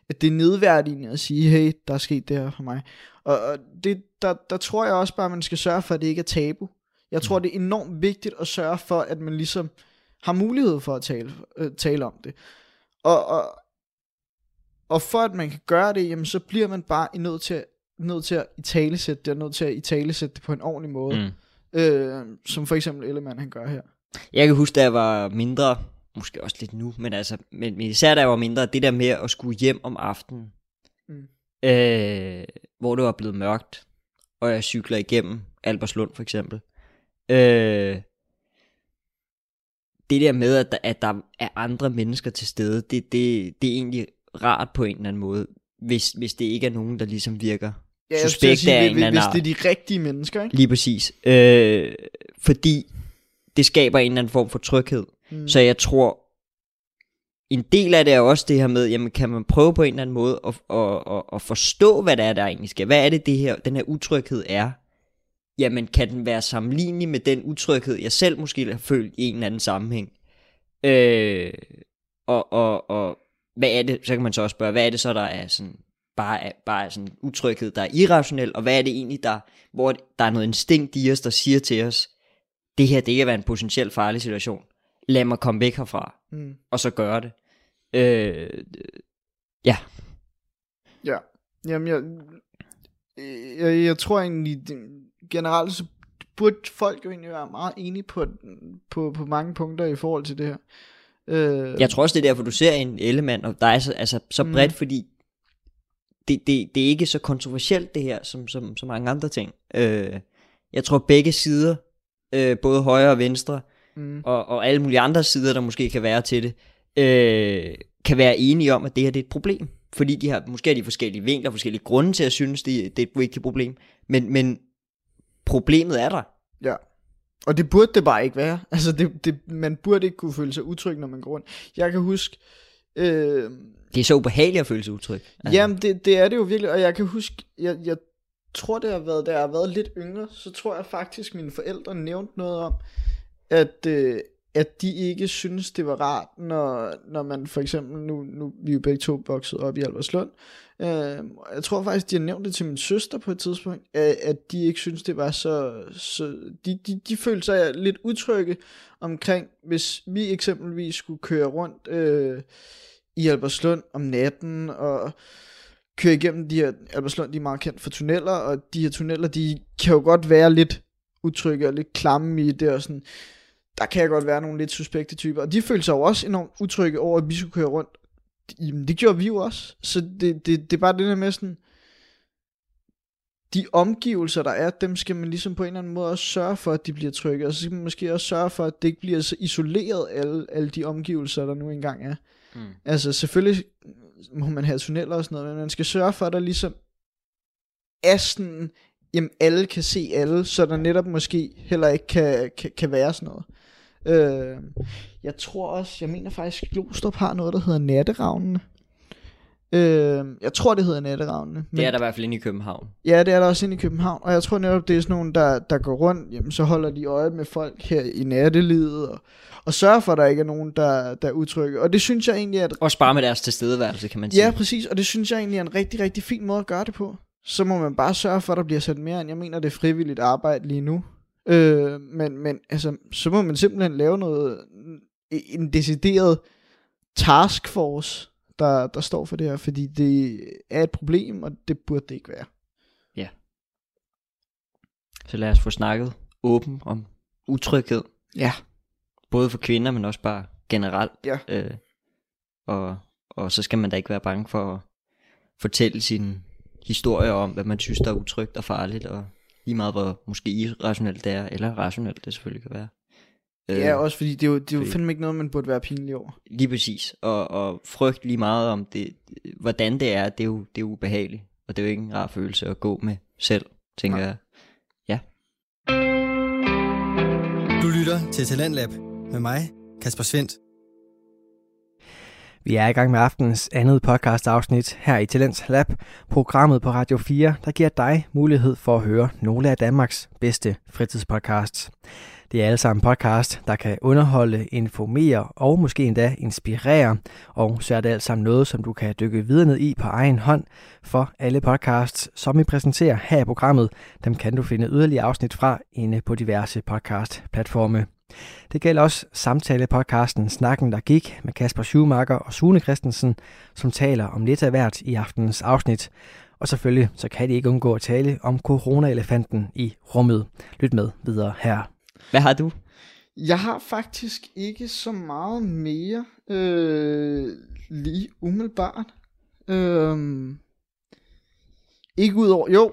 S3: at det er nedværdigende at sige, hey, der er sket det her for mig. Og, og det, der, der tror jeg også bare, at man skal sørge for, at det ikke er tabu. Jeg tror, det er enormt vigtigt at sørge for, at man ligesom har mulighed for at tale, øh, tale om det. Og, og, og for at man kan gøre det, jamen, så bliver man bare nødt til, at- nødt til at italesætte det, og nødt til at italesætte det på en ordentlig måde.
S4: Mm.
S3: Øh, som for eksempel Ellemann han gør her.
S4: Jeg kan huske, da jeg var mindre, måske også lidt nu, men altså, men, men især da jeg var mindre, det der med at skulle hjem om aftenen,
S3: Mm.
S4: øh, hvor det var blevet mørkt, og jeg cykler igennem Alberslund for eksempel. Øh, det der med, at der, at der er andre mennesker til stede, det, det, det er egentlig rart på en eller anden måde, hvis, hvis det ikke er nogen, der ligesom virker
S3: Ja,
S4: suspekt
S3: sige,
S4: af
S3: hvis-
S4: en eller anden
S3: Hvis det er de rigtige mennesker, ikke?
S4: Lige præcis. Øh, fordi det skaber en eller anden form for tryghed.
S3: Mm.
S4: Så jeg tror, en del af det er også det her med, jamen kan man prøve på en eller anden måde at, at, at, at forstå, hvad det er, der egentlig skal. Hvad er det, det her, den her utryghed er? Jamen kan den være sammenlignelig med den utryghed, jeg selv måske har følt i en eller anden sammenhæng? Øh, og, og, og hvad er det, så kan man så også spørge, hvad er det så, der er sådan, bare er, bare er sådan utryghed, der er irrationel, og hvad er det egentlig, der, hvor der er noget instinkt i os, der siger til os, det her, det kan være en potentielt farlig situation. Lad mig komme væk herfra,
S3: Mm.
S4: og så gøre det. Øh, ja,
S3: Ja. Jamen, jeg, jeg, jeg tror egentlig, det- generelt så burde folk jo egentlig være meget enige på, på, på mange punkter i forhold til det her. Øh,
S4: jeg tror også, det er derfor, du ser en element, og der er så, altså, så
S3: Mm.
S4: bredt, fordi det, det, det er ikke så kontroversielt det her, som, som, som mange andre ting. Øh, jeg tror begge sider, øh, både højre og venstre,
S3: mm,
S4: og, og alle mulige andre sider, der måske kan være til det, øh, kan være enige om, at det her det er et problem. Fordi de har måske har de forskellige vinkler, forskellige grunde til at synes, det, det er et vigtigt problem. Men, men problemet er der.
S3: ja. Og det burde det bare ikke være. Altså, det, det, man burde ikke kunne føle sig utryg, når man går rundt. Jeg kan huske... Øh,
S4: Det er så ubehageligt at føle sig utryg.
S3: Altså. Jamen, det, det er det jo virkelig, og jeg kan huske, jeg, jeg tror, det har været, da jeg har været lidt yngre, så tror jeg faktisk, mine forældre nævnte noget om, at, øh, at de ikke synes, det var rart, når, når man for eksempel, nu, nu vi er jo begge to vokset op i Alberslund, øh, jeg tror faktisk, de har nævnt det til min søster på et tidspunkt, at, at de ikke synes, det var så, så de, de, de følte sig lidt utrygge omkring, hvis vi eksempelvis skulle køre rundt, øh, i Alberslund om natten, og køre igennem de her, Alberslund de er meget kendt for tunneller, og de her tunneller, de kan jo godt være lidt utrygge og lidt klamme i det, og sådan, der kan godt være nogle lidt suspekte typer, og de følte sig jo også enormt utrygge over, at vi skulle køre rundt. Jamen, det gjorde vi jo også, så det, det, det er bare det der med sådan, de omgivelser, der er, dem skal man ligesom på en eller anden måde også sørge for, at de bliver trygge, og så skal man måske også sørge for, at det ikke bliver så isoleret, alle, alle de omgivelser, der nu engang er.
S4: Mm.
S3: Altså selvfølgelig må man have tunneller og sådan noget, men man skal sørge for, at der ligesom er sådan, jamen alle kan se alle, så der netop måske heller ikke kan, kan, kan være sådan noget. Øh, jeg tror også, jeg mener faktisk, Glostrup har noget, der hedder Natteravnene. Øh, jeg tror, det hedder Natteravnene.
S4: Det er der i hvert fald inde i København.
S3: Ja, det er der også inde i København, og jeg tror netop, det er sådan nogle, der, der går rundt, jamen så holder de øje med folk her i nattelivet, og, og sørger for, at der ikke er nogen, der, der er utrygge. Og det synes jeg egentlig et
S4: Og spare med deres tilstedeværelse, kan man sige.
S3: Ja, præcis, og det synes jeg egentlig er en rigtig, rigtig fin måde at gøre det på. Så må man bare sørge for, at der bliver sat mere ind. Jeg mener, det er frivilligt arbejde lige nu. Øh, men, men altså, så må man simpelthen lave noget, en decideret taskforce, der, der står for det her, fordi det er et problem, og det burde det ikke være.
S4: Så lad os få snakket åben om utryghed.
S3: Ja.
S4: Både for kvinder, men også bare generelt.
S3: Ja.
S4: Øh, og, og så skal man da ikke være bange for at fortælle sin historie om, hvad man synes, der er utrygt og farligt, og lige meget hvor måske irrationelt det er, eller rationelt det selvfølgelig kan være. Øh,
S3: Ja, også fordi det er jo, det er jo
S4: fordi-
S3: fandme ikke noget, man burde være pinlig over.
S4: Lige præcis. Og, og frygt lige meget om det, hvordan det er, det er jo, det er ubehageligt. Og det er jo ikke en rar følelse at gå med selv, tænker
S3: Nej.
S4: jeg.
S1: Du lytter til Talentlab med mig, Kasper Svendt.
S2: Vi er i gang med aftens andet podcast afsnit her i Talents Lab, programmet på Radio 4, der giver dig mulighed for at høre nogle af Danmarks bedste fritidspodcasts. Det er alle sammen podcast, der kan underholde, informere og måske endda inspirere. Og så er det alt sammen noget, som du kan dykke videre ned i på egen hånd. For alle podcasts, som vi præsenterer her i programmet, dem kan du finde yderligere afsnit fra inde på diverse podcast-platforme. Det gælder også samtale-podcasten Snakken, der gik med Kasper Schumacher og Sune Christensen, som taler om lidt af hvert i aftenens afsnit. Og selvfølgelig så kan de ikke undgå at tale om corona-elefanten i rummet. Lyt med videre her.
S4: Hvad har du?
S3: Jeg har faktisk ikke så meget mere øh, lige umiddelbart. Øh, ikke ud over, jo,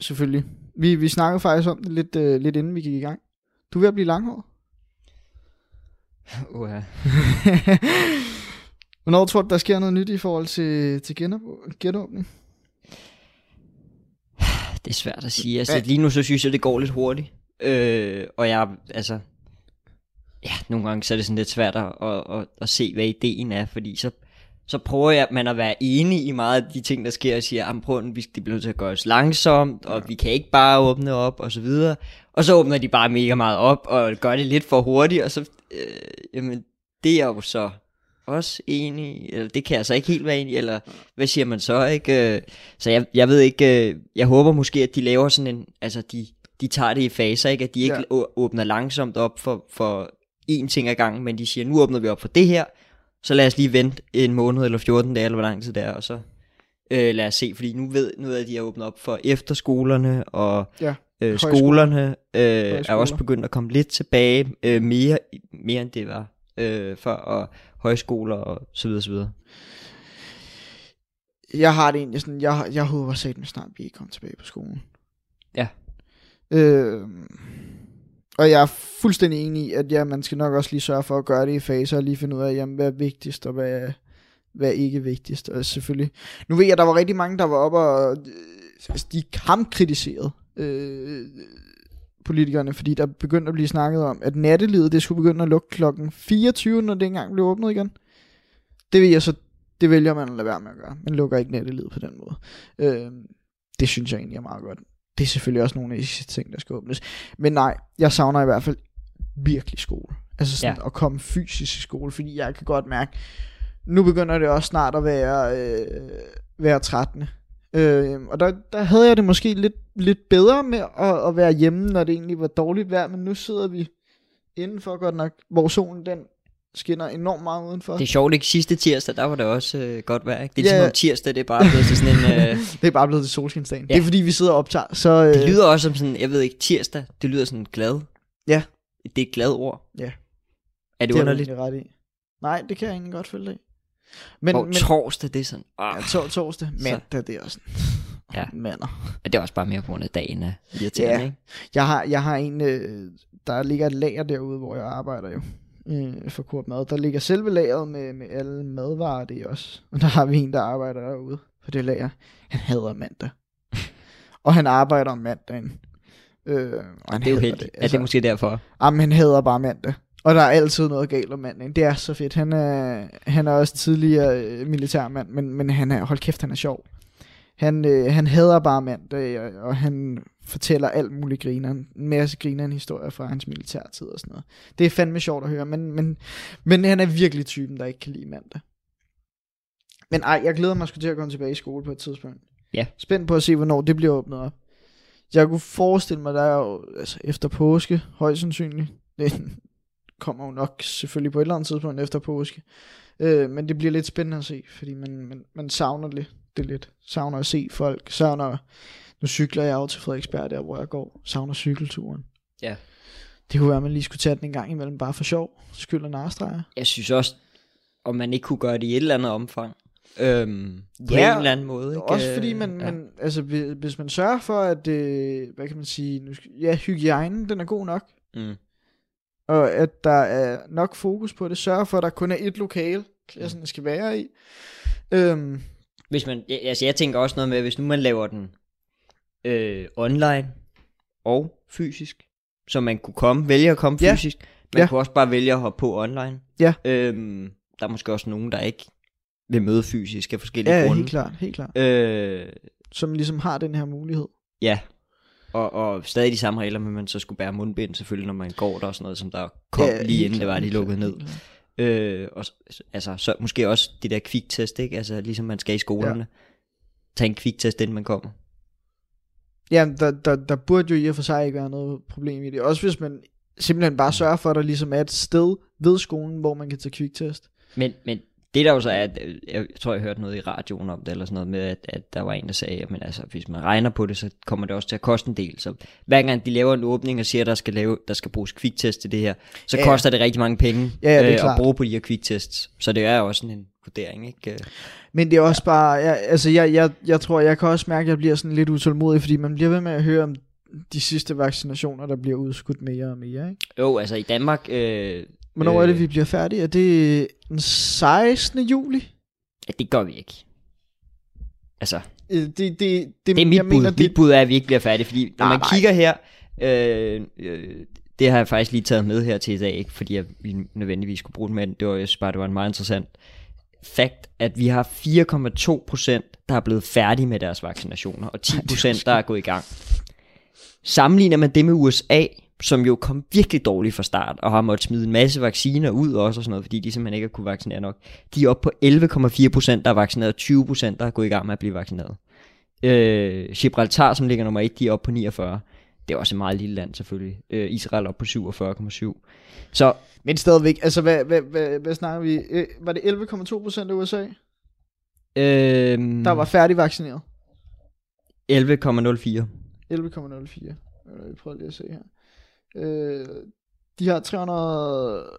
S3: selvfølgelig. Vi, vi snakkede faktisk om det lidt, øh, lidt inden vi gik i gang. Du er ved at blive langhåret.
S4: Uh,
S3: Hvornår tror du, der sker noget nyt i forhold til, til genop- genåbning?
S4: det er svært at sige. Altså, lige nu så synes jeg, det går lidt hurtigt. Øh, og jeg, altså... Ja, nogle gange så er det sådan lidt svært at, at, at, at se, hvad ideen er, fordi så, så prøver jeg, man at være enig i meget af de ting, der sker, og siger, at prøv, vi det bliver nødt til at gøre os langsomt, og vi kan ikke bare åbne op, og så videre. Og så åbner de bare mega meget op, og gør det lidt for hurtigt, og så, øh, jamen, det er jeg jo så også enig eller det kan jeg så ikke helt være enig eller hvad siger man så, ikke? Øh, Så jeg, jeg ved ikke, øh, jeg håber måske, at de laver sådan en, altså de, de tager det i faser, ikke? At de ikke
S3: Ja.
S4: ja. åbner langsomt op for, for én ting ad gangen, men de siger, nu åbner vi op for det her, så lad os lige vente en måned eller 14 dage, eller hvor lang tid det er, og så øh, lad os se, fordi nu ved nu at de har åbnet op for efterskolerne, og
S3: Ja,
S4: øh, skolerne øh, er også begyndt at komme lidt tilbage, øh, mere, mere end det var øh, før, og højskoler og så videre, så videre.
S3: Jeg har det egentlig sådan, jeg, jeg håber med snart, vi kommer tilbage på skolen.
S4: Ja.
S3: Øh, og jeg er fuldstændig enig i, at ja, man skal nok også lige sørge for at gøre det i faser, og lige finde ud af, jamen, hvad er vigtigst, og hvad er, hvad er ikke vigtigst. Og selvfølgelig, nu ved jeg, at der var rigtig mange, der var oppe og, øh, altså, de kampkritiserede øh, politikerne, fordi der begyndte at blive snakket om, at nattelivet, det skulle begynde at lukke klokken 24, når det engang blev åbnet igen. Det vil jeg så, det vælger man at lade være med at gøre. Man lukker ikke nattelivet på den måde. Øh, det synes jeg egentlig er meget godt. Det er selvfølgelig også nogle af de ting, der skal åbnes. Men nej, jeg savner i hvert fald virkelig skole. Altså sådan. Ja. at komme fysisk i skole, fordi jeg kan godt mærke, nu begynder det også snart at være, øh, være 13. Øh, og der, der havde jeg det måske lidt, lidt bedre med at, at være hjemme, når det egentlig var dårligt vejr, men nu sidder vi indenfor godt nok, hvor solen den skinner enormt meget udenfor.
S4: Det er sjovt, ikke? Sidste tirsdag, der var det også øh, godt vejr, ikke? Det er
S3: Ja.
S4: ligesom om tirsdag, det er bare blevet til sådan en... Øh,
S3: det er bare blevet til solskinsdagen. Ja.
S4: Ja.
S3: Det er fordi, vi sidder og optager. Så, øh,
S4: det lyder også som sådan, jeg ved ikke, tirsdag, det lyder sådan glad.
S3: Ja.
S4: Det er et glad ord.
S3: Ja.
S4: Er det,
S3: det er
S4: underligt?
S3: egentlig ret i. Nej, det kan jeg egentlig godt følge dig. Men,
S4: Og
S3: men
S4: torsdag, det er sådan...
S3: ja,
S4: Ah,
S3: tor- torsdag, mandag, det er også
S4: Ja.
S3: mander.
S4: det er også bare mere på grund af dagen er irriterende,
S3: Ja.
S4: ikke?
S3: Jeg har, jeg har en, øh, der ligger et lager derude, hvor jeg arbejder jo. Øh, for Kurt Mad. Der ligger selve lageret med, med alle madvarer, det også. Og der har vi en, der arbejder derude på det lager. Han hader mandag. og han arbejder om mandagen. Øh, og han
S4: Det er jo heldigt. Det.
S3: Altså,
S4: Er det måske derfor?
S3: Jamen, han hader bare mandag. Og der er altid noget galt om mandagen. Det er så fedt. Han er, han er også tidligere øh, militærmand, men, men han er, hold kæft, han er sjov. Han, øh, han hader bare mandag, og, og han fortæller alt muligt griner. En masse griner en historie fra hans militærtid og sådan noget. Det er fandme sjovt at høre, men, men, men han er virkelig typen, der ikke kan lide mandag. Men ej, jeg glæder mig sgu til at komme tilbage i skole på et tidspunkt.
S4: Ja.
S3: Spændt på at se, hvornår det bliver åbnet op. Jeg kunne forestille mig, der er jo altså, efter påske, højst sandsynligt. Det kommer jo nok selvfølgelig på et eller andet tidspunkt efter påske. Øh, men det bliver lidt spændende at se, fordi man, man, man savner det, det lidt. Savner at se folk. Savner, nu cykler jeg jo til Frederiksberg, der hvor jeg går. Savner cykelturen.
S4: Ja.
S3: Det kunne være, at man lige skulle tage den en gang imellem, bare for sjov. Skyld og narstreger.
S4: Jeg synes også, om man ikke kunne gøre det i et eller andet omfang. Øhm, på
S3: Ja,
S4: en eller anden måde. Ikke?
S3: Også fordi man, ja. man altså, hvis man sørger for, at, øh, hvad kan man sige, nu ja, hygiejnen, den er god nok,
S4: Mm.
S3: og at der er nok fokus på det, sørger for, at der kun er et lokale, klassen skal være i. Øhm,
S4: Hvis man, altså jeg tænker også noget med, hvis nu man laver den øh, online og fysisk, så man kunne komme, vælge at komme
S3: Ja.
S4: fysisk, man
S3: Ja.
S4: kunne også bare vælge at hoppe på online.
S3: Ja.
S4: Øhm, der er måske også nogen, der ikke vil møde fysisk af forskellige
S3: Ja, ja,
S4: grunde.
S3: helt klart, helt klart.
S4: Øh,
S3: Som ligesom har den her mulighed.
S4: ja, og, og stadig de samme regler, men man så skulle bære mundbind selvfølgelig, når man går der og sådan noget, som der kom
S3: Ja,
S4: ja, lige inden det
S3: klart,
S4: var, de lukkede
S3: klart,
S4: ned. Øh, og, altså, så måske også det der kviktest, ikke? Altså ligesom man skal i skolerne. Ja. Tag en kviktest, inden man kommer.
S3: Ja, der, der, der burde jo i og for sig ikke være noget problem i det. Også hvis man simpelthen bare sørger for, at der ligesom er et sted ved skolen, hvor man kan tage kviktest.
S4: Men, men det der jo så er, at, øh, jeg tror jeg hørte noget i radioen om det, eller sådan noget med, at, at der var en, der sagde, at men altså, hvis man regner på det, så kommer det også til at koste en del. Så hver gang de laver en åbning og siger, at der skal, lave, der skal bruges kviktest til det her, så
S3: Ja,
S4: ja.
S3: ja.
S4: koster det rigtig mange penge
S3: Ja, ja, det er
S4: at
S3: klart.
S4: bruge på de her kviktests. Så det er jo også sådan en vurdering, ikke? Øh,
S3: Men det er også bare, jeg, altså jeg, jeg, jeg tror, jeg kan også mærke, at jeg bliver sådan lidt utålmodig, fordi man bliver ved med at høre om de sidste vaccinationer, der bliver udskudt mere og mere. Ikke?
S4: Jo, altså i Danmark, øh,
S3: Hvornår
S4: Øh.
S3: er det, vi bliver færdige? Er det den 16. juli?
S4: ja, det gør vi ikke. Altså,
S3: Øh, Det, det, det,
S4: det er mit
S3: jeg
S4: bud.
S3: mener,
S4: det... Mit bud er, at vi ikke bliver færdige, fordi når
S3: Nej,
S4: man
S3: nej.
S4: kigger her, øh, øh, det har jeg faktisk lige taget med her til i dag, ikke fordi jeg vi nødvendigvis skulle bruge det, men det var, jeg synes bare, det var en meget interessant fakt, at vi har 4,2 procent, der er blevet færdige med deres vaccinationer, og 10 procent, der er gået i gang. Sammenligner man det med USA, som jo kom virkelig dårligt fra start, og har måttet smide en masse vacciner ud også, og sådan noget, fordi de simpelthen ikke har kunne vaccinere nok. De er oppe på 11,4 procent, der er vaccineret, og 20 procent, der er gået i gang med at blive vaccineret. Øh, Gibraltar, som ligger nummer 1, de er oppe på 49. Det er også et meget lille land selvfølgelig. Øh, Israel er oppe på 47,7. Så
S3: Men stadigvæk, altså hvad, hvad, hvad, hvad snakker vi? Øh, Var det 11,2 procent af USA,
S4: øh,
S3: der var færdigvaccineret?
S4: 11,04.
S3: 11,04. Øh, prøv lige at se her. Øh, de har 300,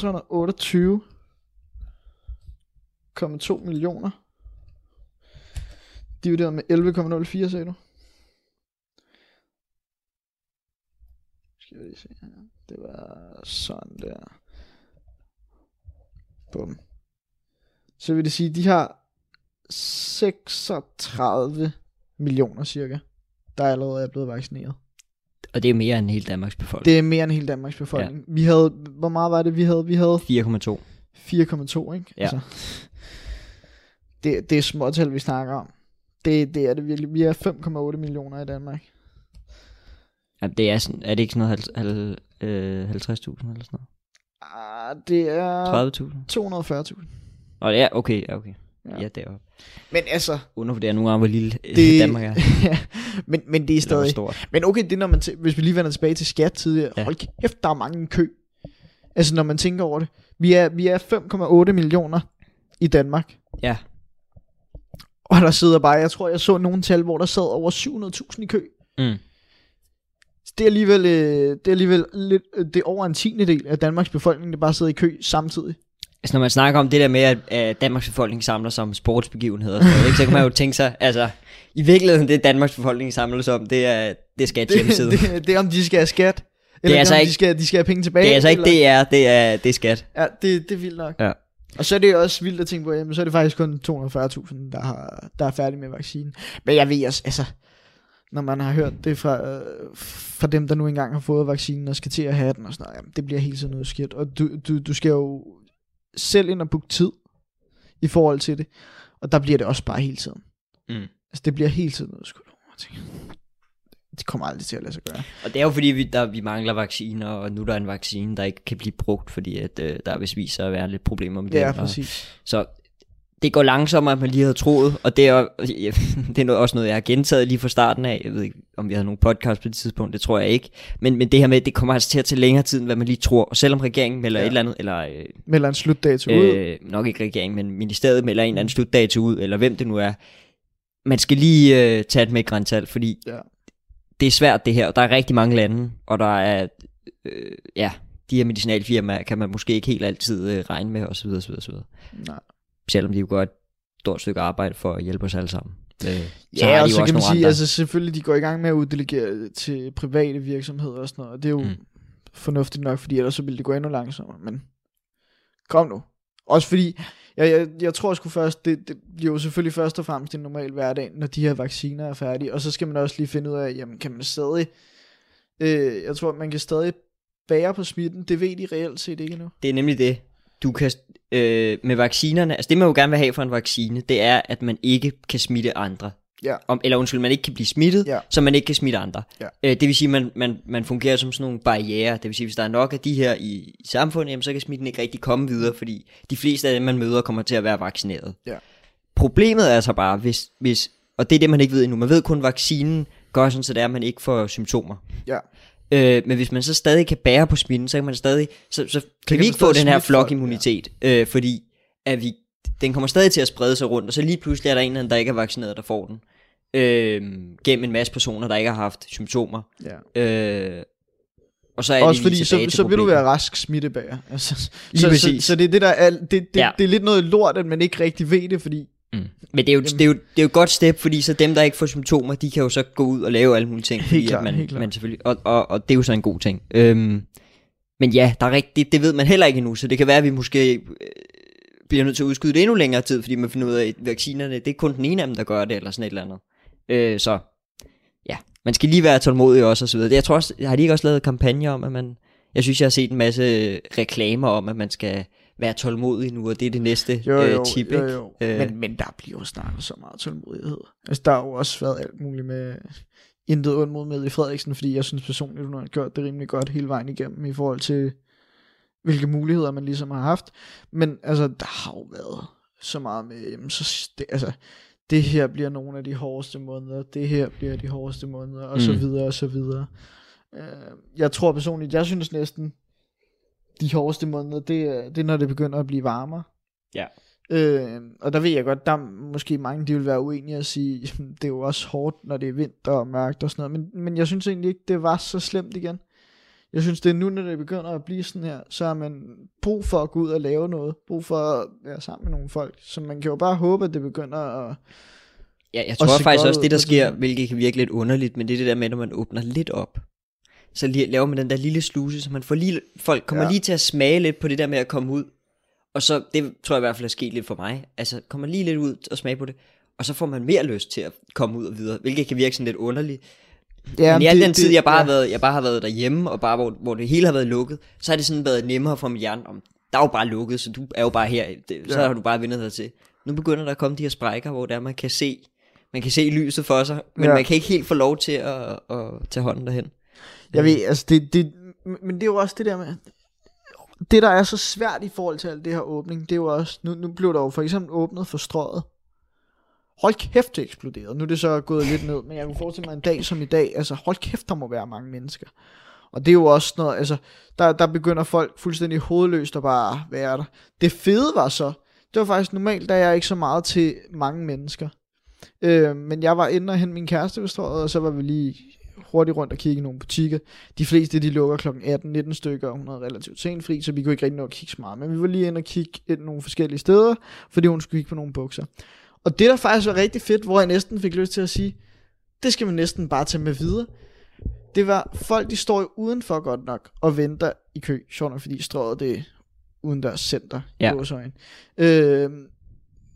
S3: 328,2 millioner. Divideret med 11,04, sagde du? Skal vi lige se her. Det var sådan der. Bum. Så vil det sige, de har 36 millioner cirka, der allerede er blevet vaccineret.
S4: Og det er mere end hele Danmarks befolkning.
S3: Det er mere end hele Danmarks befolkning. Ja. Vi havde, hvor meget var det, vi havde? Vi havde
S4: 4,2.
S3: 4,2, ikke?
S4: Ja.
S3: det, det er småtal, vi snakker om. Det, det er det virkelig. Vi er 5,8 millioner i Danmark.
S4: Ja, det er, sådan, er det ikke sådan noget halv- halv- øh, 50.000 eller sådan noget?
S3: Ah, det er
S4: 30.000?
S3: 240.000.
S4: Og det er okay, ja, okay.
S3: Ja.
S4: Ja, det er jo
S3: Men altså,
S4: undervurderet nogle gange, hvor lille
S3: det,
S4: det... Danmark er.
S3: ja, men, men det er
S4: Eller
S3: stadig...
S4: stort.
S3: Men okay, det er, når man t- hvis vi lige vender tilbage til skat tidligere. Ja. Hold kæft, der er mange kø. Altså, når man tænker over det. Vi er, vi er 5,8 millioner i Danmark.
S4: Ja,
S3: Og der sidder bare, jeg tror, jeg så nogle tal, hvor der sad over 700.000 i kø.
S4: mm.
S3: Det er alligevel, øh, det er alligevel lidt, øh, det er over en tiende del af Danmarks befolkning, der bare sidder i kø samtidig.
S4: Altså når man snakker om det der med, at, at Danmarks befolkning samler sig om sportsbegivenheder, sådan noget, ikke, så kan man jo tænke sig, altså i virkeligheden det Danmarks befolkning samler sig om, det er, det er skat hjemmeside.
S3: Det,
S4: Det,
S3: det, det, er om de skal have skat. Eller
S4: er altså
S3: om de
S4: ikke-
S3: skal, de skal have penge tilbage.
S4: det er altså ikke
S3: eller,
S4: det er, det er, det er skat.
S3: Ja, det, det er vildt nok.
S4: Ja.
S3: Og så er det også vildt at tænke på, jamen, så er det faktisk kun 240.000, der, har, der er færdige med vaccinen. Men jeg ved også, altså, når man har hørt det fra, øh, fra dem, der nu engang har fået vaccinen og skal til at have den og sådan noget, jamen, det bliver hele tiden noget skidt. Og du, du, du skal jo selv ind og booke tid i forhold til det. Og der bliver det også bare hele tiden.
S4: Mm.
S3: Altså, det bliver hele tiden noget skudt. Det kommer aldrig til at lade sig gøre.
S4: Og det er jo fordi, vi, der, vi mangler vacciner, og nu er der en vaccine, der ikke kan blive brugt, fordi at, øh, der vist viser at være lidt problemer med
S3: Ja,
S4: den. og-
S3: præcis.
S4: Så det går langsommere, end man lige havde troet, og det er, det er noget, også noget, jeg har gentaget lige fra starten af. Jeg ved ikke, om vi havde nogle podcast på det tidspunkt, det tror jeg ikke. Men, men det her med, det kommer altså til at tage længere tid, end hvad man lige tror. Og selvom regeringen melder
S3: Ja.
S4: et eller andet, eller øh,
S3: Melder en slutdato ud.
S4: øh, nok ikke regeringen, men ministeriet melder en eller anden slutdato ud, eller hvem det nu er. Man skal lige øh, tage det med grænsalt, fordi
S3: Ja.
S4: det er svært det her, og der er rigtig mange lande, og der er, øh, ja, de her medicinalfirmaer kan man måske ikke helt altid øh, regne med, osv. osv., osv.
S3: Nej.
S4: Selvom de jo gør et stort stykke arbejde for at hjælpe os alle sammen. Øh, så
S3: Ja,
S4: har
S3: og
S4: de
S3: så kan man sige,
S4: andre.
S3: altså selvfølgelig, de går i gang med at uddelegere til private virksomheder og sådan noget, og det er jo. Mm. fornuftigt nok, fordi ellers så ville det gå endnu langsommere, men kom nu. Også fordi, jeg, jeg, jeg tror sgu først, det, det bliver jo selvfølgelig først og fremmest en normal hverdag, når de her vacciner er færdige, og så skal man også lige finde ud af, jamen kan man stadig, øh, jeg tror, man kan stadig bære på smitten, det ved de reelt set ikke endnu.
S4: Det er nemlig det. du kan øh, med vaccinerne, altså det man jo gerne vil have for en vaccine, det er, at man ikke kan smitte andre.
S3: Ja.
S4: Om, eller undskyld, man ikke kan blive smittet,
S3: Ja.
S4: så man ikke kan smitte andre.
S3: Ja.
S4: Øh, det vil sige, at man, man, man fungerer som sådan nogle barriere. Det vil sige, hvis der er nok af de her i, i samfundet, jamen, så kan smitten ikke rigtig komme videre, fordi de fleste af dem, man møder, kommer til at være vaccineret.
S3: Ja.
S4: Problemet er så bare, hvis, hvis, og det er det, man ikke ved endnu, man ved kun, vaccinen gør sådan, så det er, at man ikke får symptomer.
S3: Ja.
S4: Øh, men hvis man så stadig kan bære på smitten, så kan man stadig, så, så kan,
S3: kan
S4: vi ikke få den her flokimmunitet, øh, fordi at vi, den kommer stadig til at sprede sig rundt, og så lige pludselig er der en eller anden, der ikke er vaccineret, der får den. Øh, gennem en masse personer, der ikke har haft symptomer.
S3: Ja.
S4: Øh, og så er
S3: Også fordi, så, så vil du være rask smittebærer. Altså, så, så,
S4: præcis.
S3: så, det er det, der er, det, det,
S4: Ja.
S3: ja. det er lidt noget lort, at man ikke rigtig ved det, fordi
S4: Mm. Men det er, jo, det, er jo, det er jo et godt step, fordi så dem, der ikke får symptomer, de kan jo så gå ud og lave alle mulige ting.
S3: Helt
S4: fordi
S3: klart,
S4: at man,
S3: helt klart.
S4: man selvfølgelig, og, og, og det er jo så en god ting. Øhm, men ja, der er rigt, det, det ved man heller ikke endnu, så det kan være, at vi måske øh, bliver nødt til at udskyde det endnu længere tid, fordi man finder ud af, at vaccinerne, det er kun den ene af dem, der gør det, eller sådan et eller andet. Øh, så ja, man skal lige være tålmodig også, og så videre. Jeg tror også, har de ikke også lavet kampagner om, at man, jeg synes, jeg har set en masse reklamer om, at man skal være tålmodig nu, og det er det næste
S3: jo,
S4: øh,
S3: jo,
S4: tip,
S3: jo,
S4: ikke?
S3: jo.
S4: Øh.
S3: Men, men der bliver jo snakket så meget tålmodighed. Altså, der har jo også været alt muligt med intet ondt mod med i Frederiksen, fordi jeg synes personligt, hun har gjort det rimelig godt hele vejen igennem i forhold til, hvilke muligheder man ligesom har haft. Men altså, der har jo været så meget med, jamen, så, det, altså, det her bliver nogle af de hårdeste måneder, det her bliver de hårdeste måneder, og mm. så videre, og så videre. Øh, jeg tror personligt, jeg synes næsten, de hårdeste måneder, det er, det er, når det begynder at blive varmere.
S4: Ja.
S3: Øh, og der ved jeg godt, der er måske mange, de vil være uenige og sige, "Jamen, det er jo også hårdt, når det er vinter og mørkt og sådan noget. Men, men jeg synes egentlig ikke, det var så slemt igen. Jeg synes, det er nu, når det begynder at blive sådan her, så har man brug for at gå ud og lave noget. Brug for at være sammen med nogle folk. Så man kan jo bare håbe, at det begynder at...
S4: Ja, jeg tror faktisk også, det der sker, hvilket kan virke lidt underligt, men det er det der med, når man åbner lidt op. Så lige, laver man den der lille sluse, så man får lige, folk kommer
S3: Ja.
S4: lige til at smage lidt på det der med at komme ud. Og så, det tror jeg i hvert fald er sket lidt for mig. Altså, kommer lige lidt ud og smage på det. Og så får man mere lyst til at komme ud og videre, hvilket kan virke sådan lidt underligt. Ja, men i al
S3: det-
S4: den tid, jeg bare,
S3: ja.
S4: har været, jeg bare har været derhjemme, og bare hvor, hvor det hele har været lukket, så har det sådan været nemmere for mit hjerne, om der er jo bare lukket, så du er jo bare her, det, så
S3: Ja.
S4: har du bare vendt dig til. Nu begynder der at komme de her sprækker, hvor der man kan se, man kan se lyset for sig, men
S3: ja.
S4: man kan ikke helt få lov til at, at tage hånden derhen.
S3: Jeg ved, altså det, det, men det er jo også det der med, det der er så svært i forhold til alt det her åbning, det er jo også, nu, nu blev der jo for eksempel åbnet for strøget. Hold kæft, det eksploderede. Nu er det så gået lidt ned, men jeg kunne forestille mig en dag som i dag, altså hold kæft, der må være mange mennesker. Og det er jo også noget, altså, der, der begynder folk fuldstændig hovedløst at bare være der. Det fede var så, det var faktisk normalt, er jeg ikke så meget til mange mennesker. Øh, men jeg var inde og hente min kæreste ved strøget, og så var vi lige hurtigt rundt og kigge i nogle butikker. De fleste, de lukker kl. 18-19 stykker, og hun havde relativt sent fri, så vi kunne ikke rigtig nå at kigge så meget. Men vi var lige inde og kigge ind nogle forskellige steder, fordi hun skulle kigge på nogle bukser. Og det, der faktisk var rigtig fedt, hvor jeg næsten fik lyst til at sige, det skal man næsten bare tage med videre. Det var, folk de står jo udenfor godt nok og venter i kø. Sjovt nok, fordi strøget det udendørs center
S4: Ja.
S3: i Åsøjen. Øh,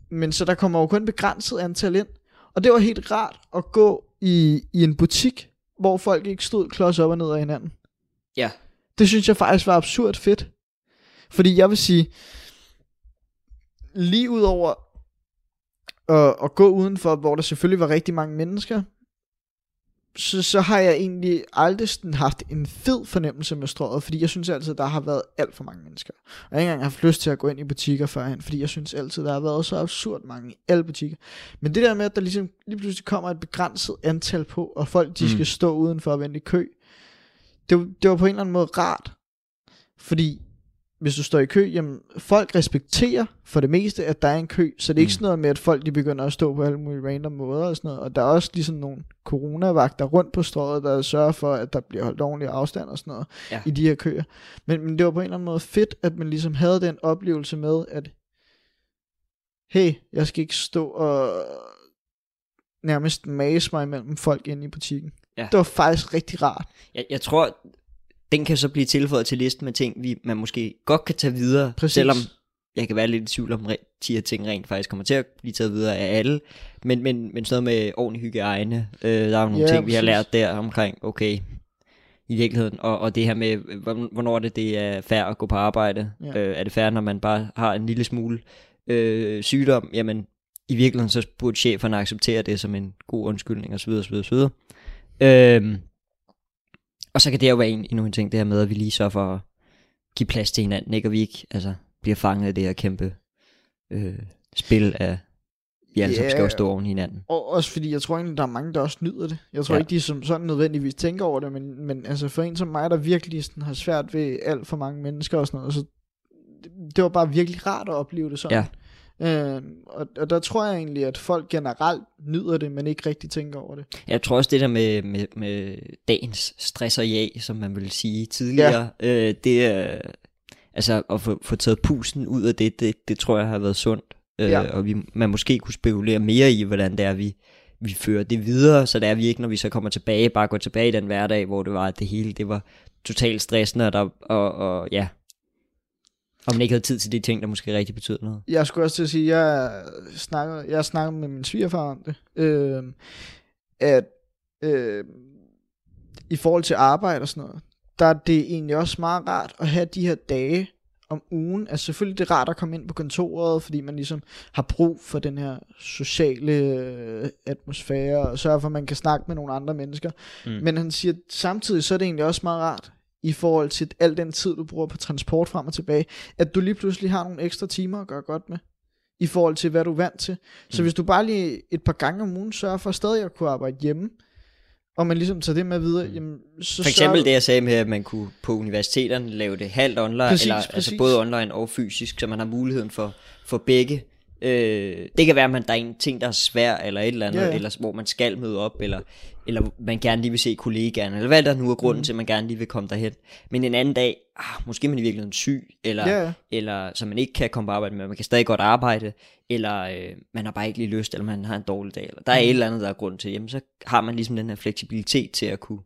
S3: men så der kommer jo kun begrænset antal ind. Og det var helt rart at gå i, i en butik, hvor folk ikke stod klods op og ned af hinanden.
S4: Ja.
S3: Det synes jeg faktisk var absurd fedt. Fordi jeg vil sige, lige ud over at, at gå udenfor, hvor der selvfølgelig var rigtig mange mennesker, så, så har jeg egentlig aldrig sådan haft en fed fornemmelse med strøget, fordi jeg synes altid, der har været alt for mange mennesker. Og jeg har ikke engang haft lyst til at gå ind i butikker førhen, fordi jeg synes altid, der har været så absurd mange i alle butikker. Men det der med, at der ligesom lige pludselig kommer et begrænset antal på, og folk de
S4: Mm.
S3: skal stå udenfor og vente i kø, det, det var på en eller anden måde rart. Fordi hvis du står i kø, jamen folk respekterer for det meste, at der er en kø, så det er ikke
S4: Mm.
S3: sådan noget med, at folk de begynder at stå på alle mulige random måder og sådan noget. Og der er også ligesom nogle coronavagter rundt på strøget, der sørger for, at der bliver holdt ordentlig afstand og sådan noget
S4: Ja.
S3: i de her køer. Men, men det var på en eller anden måde fedt, at man ligesom havde den oplevelse med, at hey, jeg skal ikke stå og nærmest mase mig imellem folk inde i butikken.
S4: Ja.
S3: Det var faktisk rigtig rart.
S4: Jeg, jeg tror, den kan så blive tilføjet til listen med ting, vi, man måske godt kan tage videre,
S3: Præcis.
S4: selvom jeg kan være lidt i tvivl om, at de her ting rent faktisk kommer til at blive taget videre af alle. Men, men, men sådan noget med ordentlig hygiejne, øh, der er jo nogle
S3: Ja,
S4: ting, vi har
S3: præcis.
S4: lært der omkring, okay, i virkeligheden. Og, og det her med, øh, hvorn- hvornår det, det er fair at gå på arbejde.
S3: Ja.
S4: Øh, er det fair, når man bare har en lille smule øh, sygdom? Jamen, i virkeligheden så burde cheferne acceptere det som en god undskyldning osv. osv., osv. Øhm, og så kan det jo være en, endnu en ting, det her med, at vi lige så for at give plads til hinanden, ikke? og vi ikke altså, bliver fanget af det her kæmpe øh, spil af, vi alle
S3: Ja.
S4: skal jo stå oven i hinanden.
S3: Og også fordi, jeg tror egentlig, der er mange, der også nyder det. Jeg tror
S4: ja.
S3: ikke, de som sådan nødvendigvis tænker over det, men, men altså for en som mig, der virkelig sådan har svært ved alt for mange mennesker og sådan noget, så det, det var bare virkelig rart at opleve det sådan. Ja. Øh, og, og der tror jeg egentlig, at folk generelt nyder det, men ikke rigtig tænker over det.
S4: Jeg tror også det der med, med, med dagens stress og ja, som man ville sige tidligere, ja. øh, det er, altså at få, få taget pusen ud af det, det, det tror jeg har været sundt. Øh,
S3: Ja.
S4: Og vi, man måske kunne spekulere mere i, hvordan det er, vi, vi fører det videre, så det er vi ikke, når vi så kommer tilbage, bare går tilbage i den hverdag, hvor det var, at det hele, det var totalt stressende, og, der, og, og ja, og man ikke havde tid til de ting, der måske rigtig betyder noget.
S3: Jeg skulle også til at sige, jeg snakkede, jeg snakkede med min svigerfar om det, øh, at øh, i forhold til arbejde og sådan noget, der er det egentlig også meget rart at have de her dage om ugen. Altså selvfølgelig det er rart at komme ind på kontoret, fordi man ligesom har brug for den her sociale øh, atmosfære, og sørge for, at man kan snakke med nogle andre mennesker.
S4: Mm.
S3: Men han siger, at samtidig så er det egentlig også meget rart, i forhold til al den tid, du bruger på transport frem og tilbage, at du lige pludselig har nogle ekstra timer at gøre godt med, i forhold til, hvad du er vant til. Så
S4: Mm.
S3: hvis du bare lige et par gange om ugen sørger for stadig at kunne arbejde hjemme, og man ligesom tager det med videre,
S4: Mm.
S3: jamen, så
S4: For eksempel
S3: sørger
S4: det, jeg sagde med, at man kunne på universiteterne lave det halvt online,
S3: Præcis,
S4: eller altså
S3: præcis.
S4: både online og fysisk, så man har muligheden for, for begge. Øh, det kan være, at man, der er en ting, der er svær, eller et eller andet,
S3: Ja, ja.
S4: eller hvor man skal møde op, eller, eller man gerne lige vil se kollegaerne, eller hvad der nu er grunden
S3: Mm.
S4: til, at man gerne lige vil komme derhen. Men en anden dag, ah, måske er man i virkeligheden syg, eller,
S3: ja.
S4: eller så man ikke kan komme på arbejde, men man kan stadig godt arbejde, eller øh, man har bare ikke lige lyst, eller man har en dårlig dag, eller der er
S3: Mm.
S4: et eller andet, der er grund til, jamen så har man ligesom den her fleksibilitet til at kunne,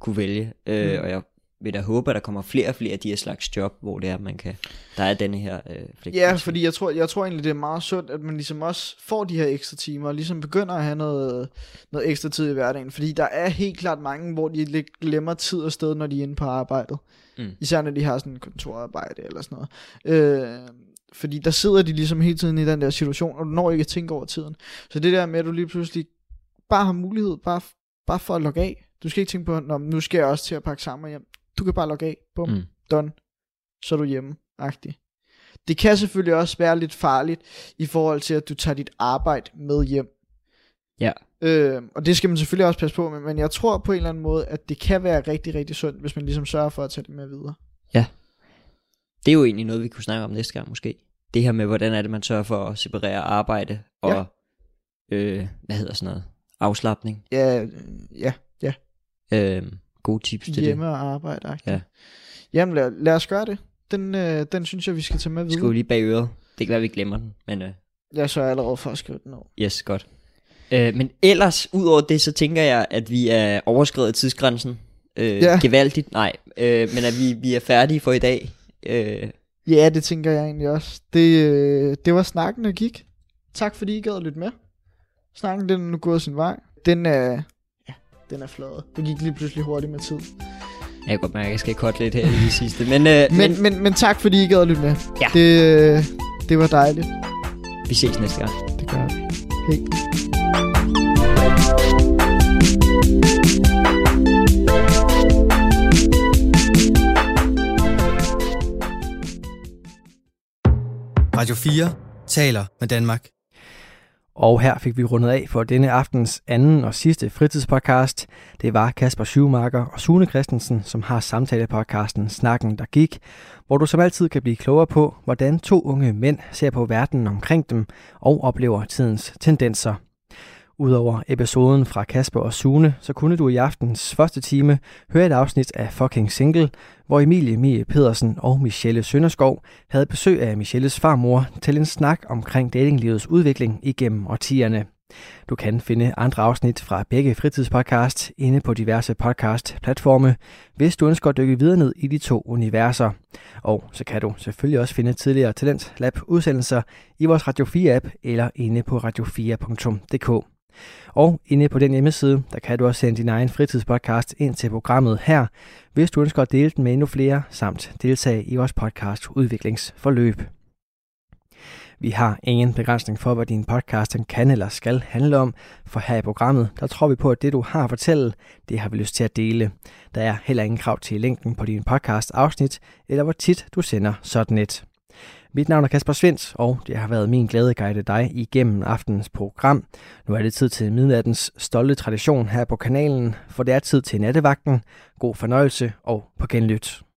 S4: kunne vælge, øh,
S3: Mm.
S4: og jeg vil da håbe, at der kommer flere og flere af de her slags job, hvor det er, man kan, der er denne her øh, fleksibilitet.
S3: Ja, fordi jeg tror, jeg tror egentlig, det er meget sundt, at man ligesom også får de her ekstra timer, og ligesom begynder at have noget, noget ekstra tid i hverdagen. Fordi der er helt klart mange, hvor de lidt glemmer tid og sted, når de er inde på arbejdet.
S4: Mm.
S3: Især når de har sådan en kontorarbejde eller sådan noget. Øh, fordi der sidder de ligesom hele tiden i den der situation, og du når ikke at tænke over tiden. Så det der med, at du lige pludselig bare har mulighed, bare, bare for at logge af. Du skal ikke tænke på, Nå, nu skal jeg også til at pakke sammen hjem. Du kan bare logge af. Bum,
S4: Mm.
S3: done. Så er du hjemme. -agtig. Det kan selvfølgelig også være lidt farligt i forhold til, at du tager dit arbejde med hjem.
S4: Ja.
S3: Øh, og det skal man selvfølgelig også passe på med, men jeg tror på en eller anden måde, at det kan være rigtig, rigtig sundt, hvis man ligesom sørger for at tage det med videre.
S4: Det er jo egentlig noget, vi kunne snakke om næste gang måske. Det her med, hvordan er det, man sørger for at separere arbejde og, øh, hvad hedder sådan noget, afslappning.
S3: Ja, øh, ja, ja.
S4: Øh, gode tips til
S3: Hjemme og arbejde.
S4: Ja.
S3: Jamen lad, lad os gøre det. Den, øh, den synes jeg, vi skal tage med
S4: det.
S3: videre.
S4: Skriv lige bag øret. Det kan være, vi glemmer den, men øh,
S3: Jeg sørger allerede for at skrive den over.
S4: yes, godt. Øh, men ellers, udover det, så tænker jeg, at vi er overskrevet tidsgrænsen. Øh,
S3: Ja.
S4: Gevaldigt, nej. Øh, men at vi, vi er færdige for i dag. Øh,
S3: Ja, det tænker jeg egentlig også. Det, øh, det var snakken, der gik. Tak fordi I gad at lytte med. Snakken, den er nu gået sin vej. Den er, ja, den er flad. Det gik lige pludselig hurtigt med tid.
S4: jeg kan godt mærke, at jeg skal kotte lidt her i det sidste. Men, øh, men,
S3: Men, men, men tak fordi I gad at lytte med.
S4: Ja.
S3: Det, øh, det var dejligt.
S4: vi ses næste gang.
S3: Det gør vi. Hej.
S1: Radio 4 taler med Danmark.
S2: Og her fik vi rundet af for denne aftens anden og sidste fritidspodcast. Det var Kasper Schumacher og Sune Christensen, som har samtalepodcasten Snakken, der gik, hvor du som altid kan blive klogere på, hvordan to unge mænd ser på verden omkring dem og oplever tidens tendenser. Udover episoden fra Kasper og Sune, så kunne du i aftens første time høre et afsnit af Fucking Single, hvor Emilie Mie Pedersen og Michelle Sønderskov havde besøg af Michelles farmor til en snak omkring datinglivets udvikling igennem årtierne. Du kan finde andre afsnit fra begge fritidspodcast inde på diverse podcast-platforme, hvis du ønsker at dykke videre ned i de to universer. Og så kan du selvfølgelig også finde tidligere Talent Lab udsendelser i vores Radio 4-app eller inde på radio4.dk. Og inde på den hjemmeside, der kan du også sende din egen fritidspodcast ind til programmet her, hvis du ønsker at dele den med endnu flere, samt deltage i vores podcast udviklingsforløb. Vi har ingen begrænsning for, hvad din podcast kan eller skal handle om, for her i programmet, der tror vi på, at det du har at fortælle, det har vi lyst til at dele. Der er heller ingen krav til længden på din podcast afsnit, eller hvor tit du sender sådan et. Mit navn er Kasper Svens, og det har været min glæde at guide dig igennem aftenens program. Nu er det tid til midnattens stolte tradition her på kanalen, for det er tid til nattevagten. God fornøjelse og på genlyt.